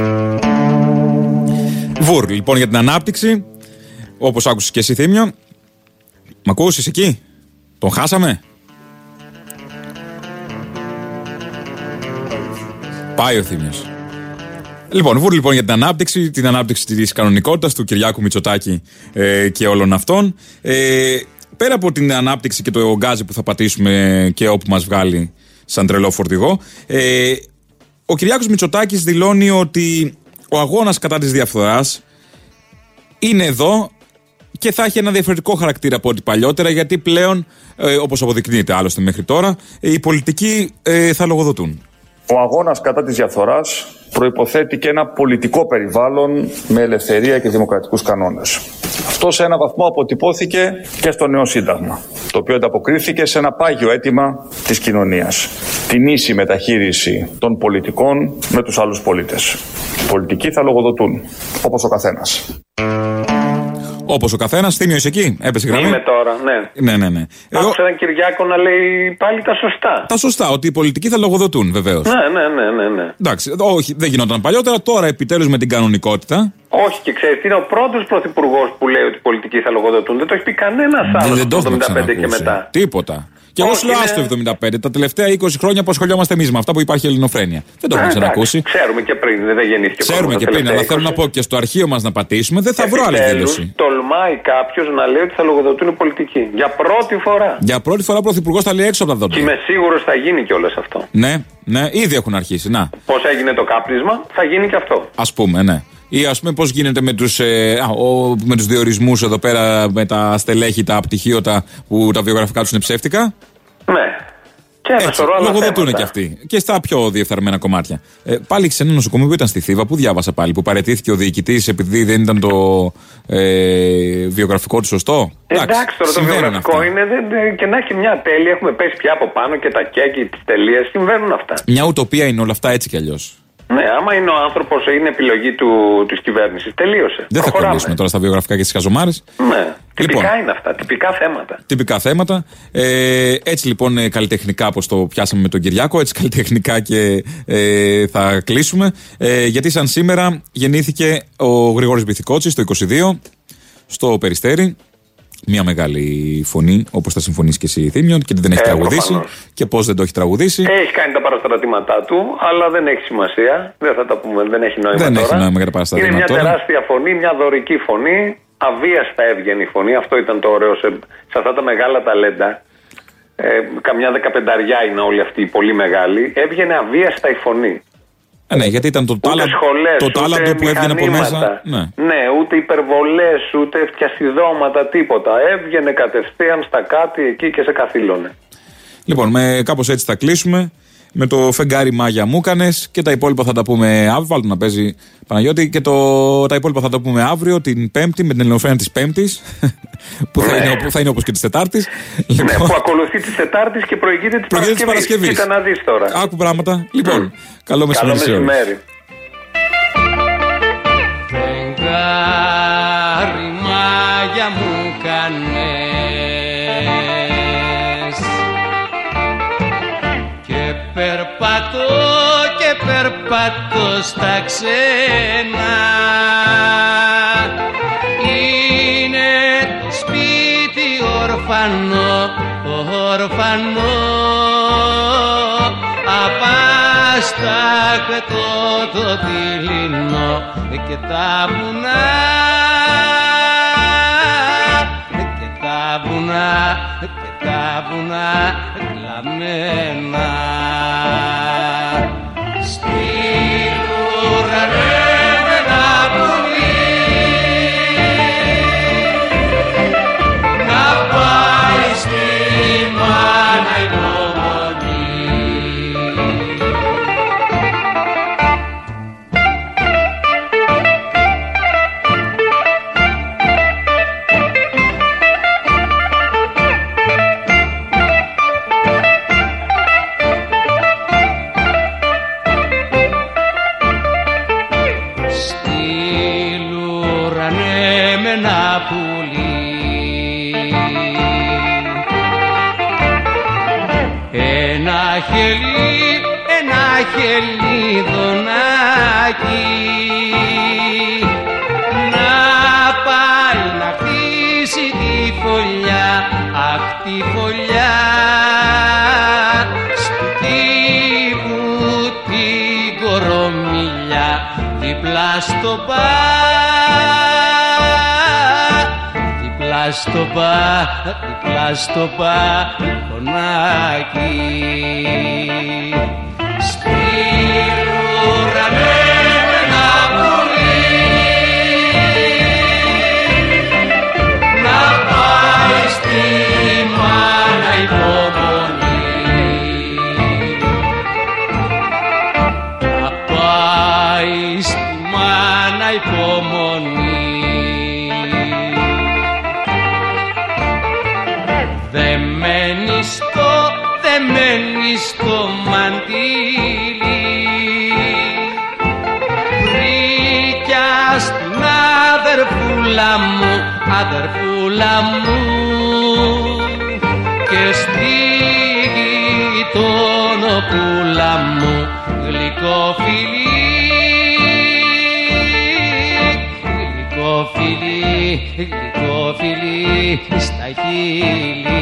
Βουρ, λοιπόν, για την ανάπτυξη. Όπως άκουσες και εσύ, Θήμιο. Μ' ακούσεις εκεί; Τον χάσαμε; Πάει ο Θήμιος. Λοιπόν, βούρ λοιπόν για την ανάπτυξη, την ανάπτυξη της κανονικότητας του Κυριάκου Μητσοτάκη ε, και όλων αυτών. Ε, πέρα από την ανάπτυξη και το γκάζι που θα πατήσουμε και όπου μας βγάλει σαν τρελό φορτηγό, ε, ο Κυριάκος Μητσοτάκης δηλώνει ότι ο αγώνας κατά της διαφθοράς είναι εδώ και θα έχει ένα διαφορετικό χαρακτήρα από ό,τι παλιότερα, γιατί πλέον, ε, όπως αποδεικνύεται άλλωστε μέχρι τώρα, οι πολιτικοί ε, θα λογοδοτούν. Ο αγώνας κατά της διαφθοράς προϋποθέτει και ένα πολιτικό περιβάλλον με ελευθερία και δημοκρατικούς κανόνες. Αυτό σε ένα βαθμό αποτυπώθηκε και στο νέο Σύνταγμα, το οποίο ανταποκρίθηκε σε ένα πάγιο αίτημα της κοινωνίας. Την ίση μεταχείριση των πολιτικών με τους άλλους πολίτες. Οι πολιτικοί θα λογοδοτούν, όπως ο καθένας. Όπως ο καθένας, Θήμιο είσαι εκεί, έπεσε η γραμμή. Είμαι τώρα, ναι. Ναι, ναι, ναι. Άκουσα έναν Κυριάκο να λέει πάλι τα σωστά. Τα σωστά, ότι οι πολιτικοί θα λογοδοτούν, βεβαίως. Ναι, ναι, ναι, ναι, ναι. Εντάξει, όχι, δεν γινόταν παλιότερα, τώρα επιτέλους με την κανονικότητα. Όχι, και ξέρεις, είναι ο πρώτος πρωθυπουργός που λέει ότι οι πολιτικοί θα λογοδοτούν. Δεν το έχει πει κανένας άλλος δεν το από το έχουμε 75 και ξανακούσει. μετά. Τίποτα. Και εγώ Όχι, σου λέω είναι- άστο 75. Τα τελευταία 20 χρόνια που ασχολιόμαστε εμείς με αυτά που υπάρχει ελληνοφρένεια. Δεν το έχουμε Ε, ξανακούσει. εντάξει, Ξέρουμε και πριν, δεν γεννήθηκε Ξέρουμε πρώτα και τα πριν, αλλά τελευταία θέλω να πω και στο αρχείο μας να πατήσουμε, δεν θα βρω άλλη Επιτέλους, δήλωση. τολμάει κάποιος να λέει ότι θα λογοδοτούν οι πολιτικοί. Για πρώτη φορά. Για πρώτη φορά ο Πρωθυπουργός θα λέει έξω από τα Και δόντια. είμαι σίγουρος θα γίνει κιόλας αυτό. Ναι, ναι, ήδη έχουν αρχίσει. Να, Πώς έγινε το κάπνισμα, θα γίνει και αυτό. ας πούμε, ναι. Ή ας πούμε πώς γίνεται με τους ε, α, ο- με τους διορισμούς εδώ πέρα με τα στελέχη, τα απτυχίωτα που τα βιογραφικά τους είναι ψεύτικα; Ναι. Και ένα Έτσι, σωρό άλλα λογοδοτούν θέματα. και αυτοί. Και στα πιο διεφθαρμένα κομμάτια. Ε, πάλι σε ένα νοσοκομείο που ήταν στη Θήβα, που διάβασα πάλι, που παρετήθηκε ο διοικητής επειδή δεν ήταν το ε, βιογραφικό του σωστό; Εντάξει, τώρα το συμβαίνουν βιογραφικό αυτά. είναι δεν- δεν- και να έχει μια τέλεια. Έχουμε πέσει πια από πάνω και τα κέκ και τις τελείες. Συμβαίνουν αυτά. Μια ουτοπία είναι όλα αυτά έτσι κι αλλιώς. Ναι, άμα είναι ο άνθρωπος, είναι επιλογή του της κυβέρνησης. Τελείωσε. Δεν θα Προχωράμε. κολλήσουμε τώρα στα βιογραφικά και στις χαζομάρε. Ναι. Τυπικά Λοιπόν. είναι αυτά. Τυπικά θέματα. Τυπικά θέματα. Ε, έτσι λοιπόν ε, καλλιτεχνικά όπως το πιάσαμε με τον Κυριάκο, έτσι καλλιτεχνικά και ε, θα κλείσουμε. Ε, γιατί σαν σήμερα γεννήθηκε ο Γρηγόρης Μπιθικότσης το 22 στο Περιστέρι. Μια μεγάλη φωνή, όπως θα συμφωνήσει και εσύ, Θήμιο, και δεν έχει Ε, τραγουδήσει. προφανώς. Και πώς δεν το έχει τραγουδήσει. Έχεις κάνει τα παραστρατήματά του, αλλά δεν έχει σημασία. Δεν θα τα πούμε, δεν έχει νόημα δεν τώρα. έχει νόημα για τα Είναι παραστατήματα μια τώρα. τεράστια φωνή, μια δωρική φωνή. Αβίαστα έβγαινε η φωνή. Αυτό ήταν το ωραίο σε, σε αυτά τα μεγάλα ταλέντα. Ε, καμιά δεκαπενταριά είναι όλοι αυτοί οι πολύ μεγάλοι. Έβγαινε αβίαστα η φωνή. Ε, ναι, γιατί ήταν το, Ούτε τάλα, σχολές, το ούτε τάλαντο που έβγαινε από μέσα. μηχανήματα. Ναι. Ναι, ούτε υπερβολές, ούτε φτιασιδώματα, τίποτα. Έβγαινε κατευθείαν στα κάτι εκεί και σε καθήλωνε. Λοιπόν, με κάπως έτσι θα κλείσουμε. Με το φεγγάρι μάγια μου έκανε και τα υπόλοιπα θα τα πούμε αύριο. Βάλτε να παίζει Παναγιώτη και το, τα υπόλοιπα θα τα πούμε αύριο, την Πέμπτη, με την ελληνοφρένα της Πέμπτης. που θα είναι, που θα είναι όπως και της Τετάρτης. Ναι, που ακολουθεί της Τετάρτης και προηγείται της Προηγείται της Παρασκευής. Παρασκευής. Κοίτα να δεις τώρα. Άκου πράγματα. Λοιπόν, καλό Καλό μεσημέρι σε όλους. μεσημέρι. Φεγγάρι μάγια μου κάνες περπατώ στα ξένα. Είναι το σπίτι ορφανό, ορφανό. Απάστακτο το δειλινό και τα βουνά. Και τα βουνά και τα βουνά κλαμμένα στην Διπλά στο πα, αδερφούλα μου και στη γειτονοπούλα μου γλυκό φιλί. Γλυκό φιλί, γλυκό φιλί στα χείλη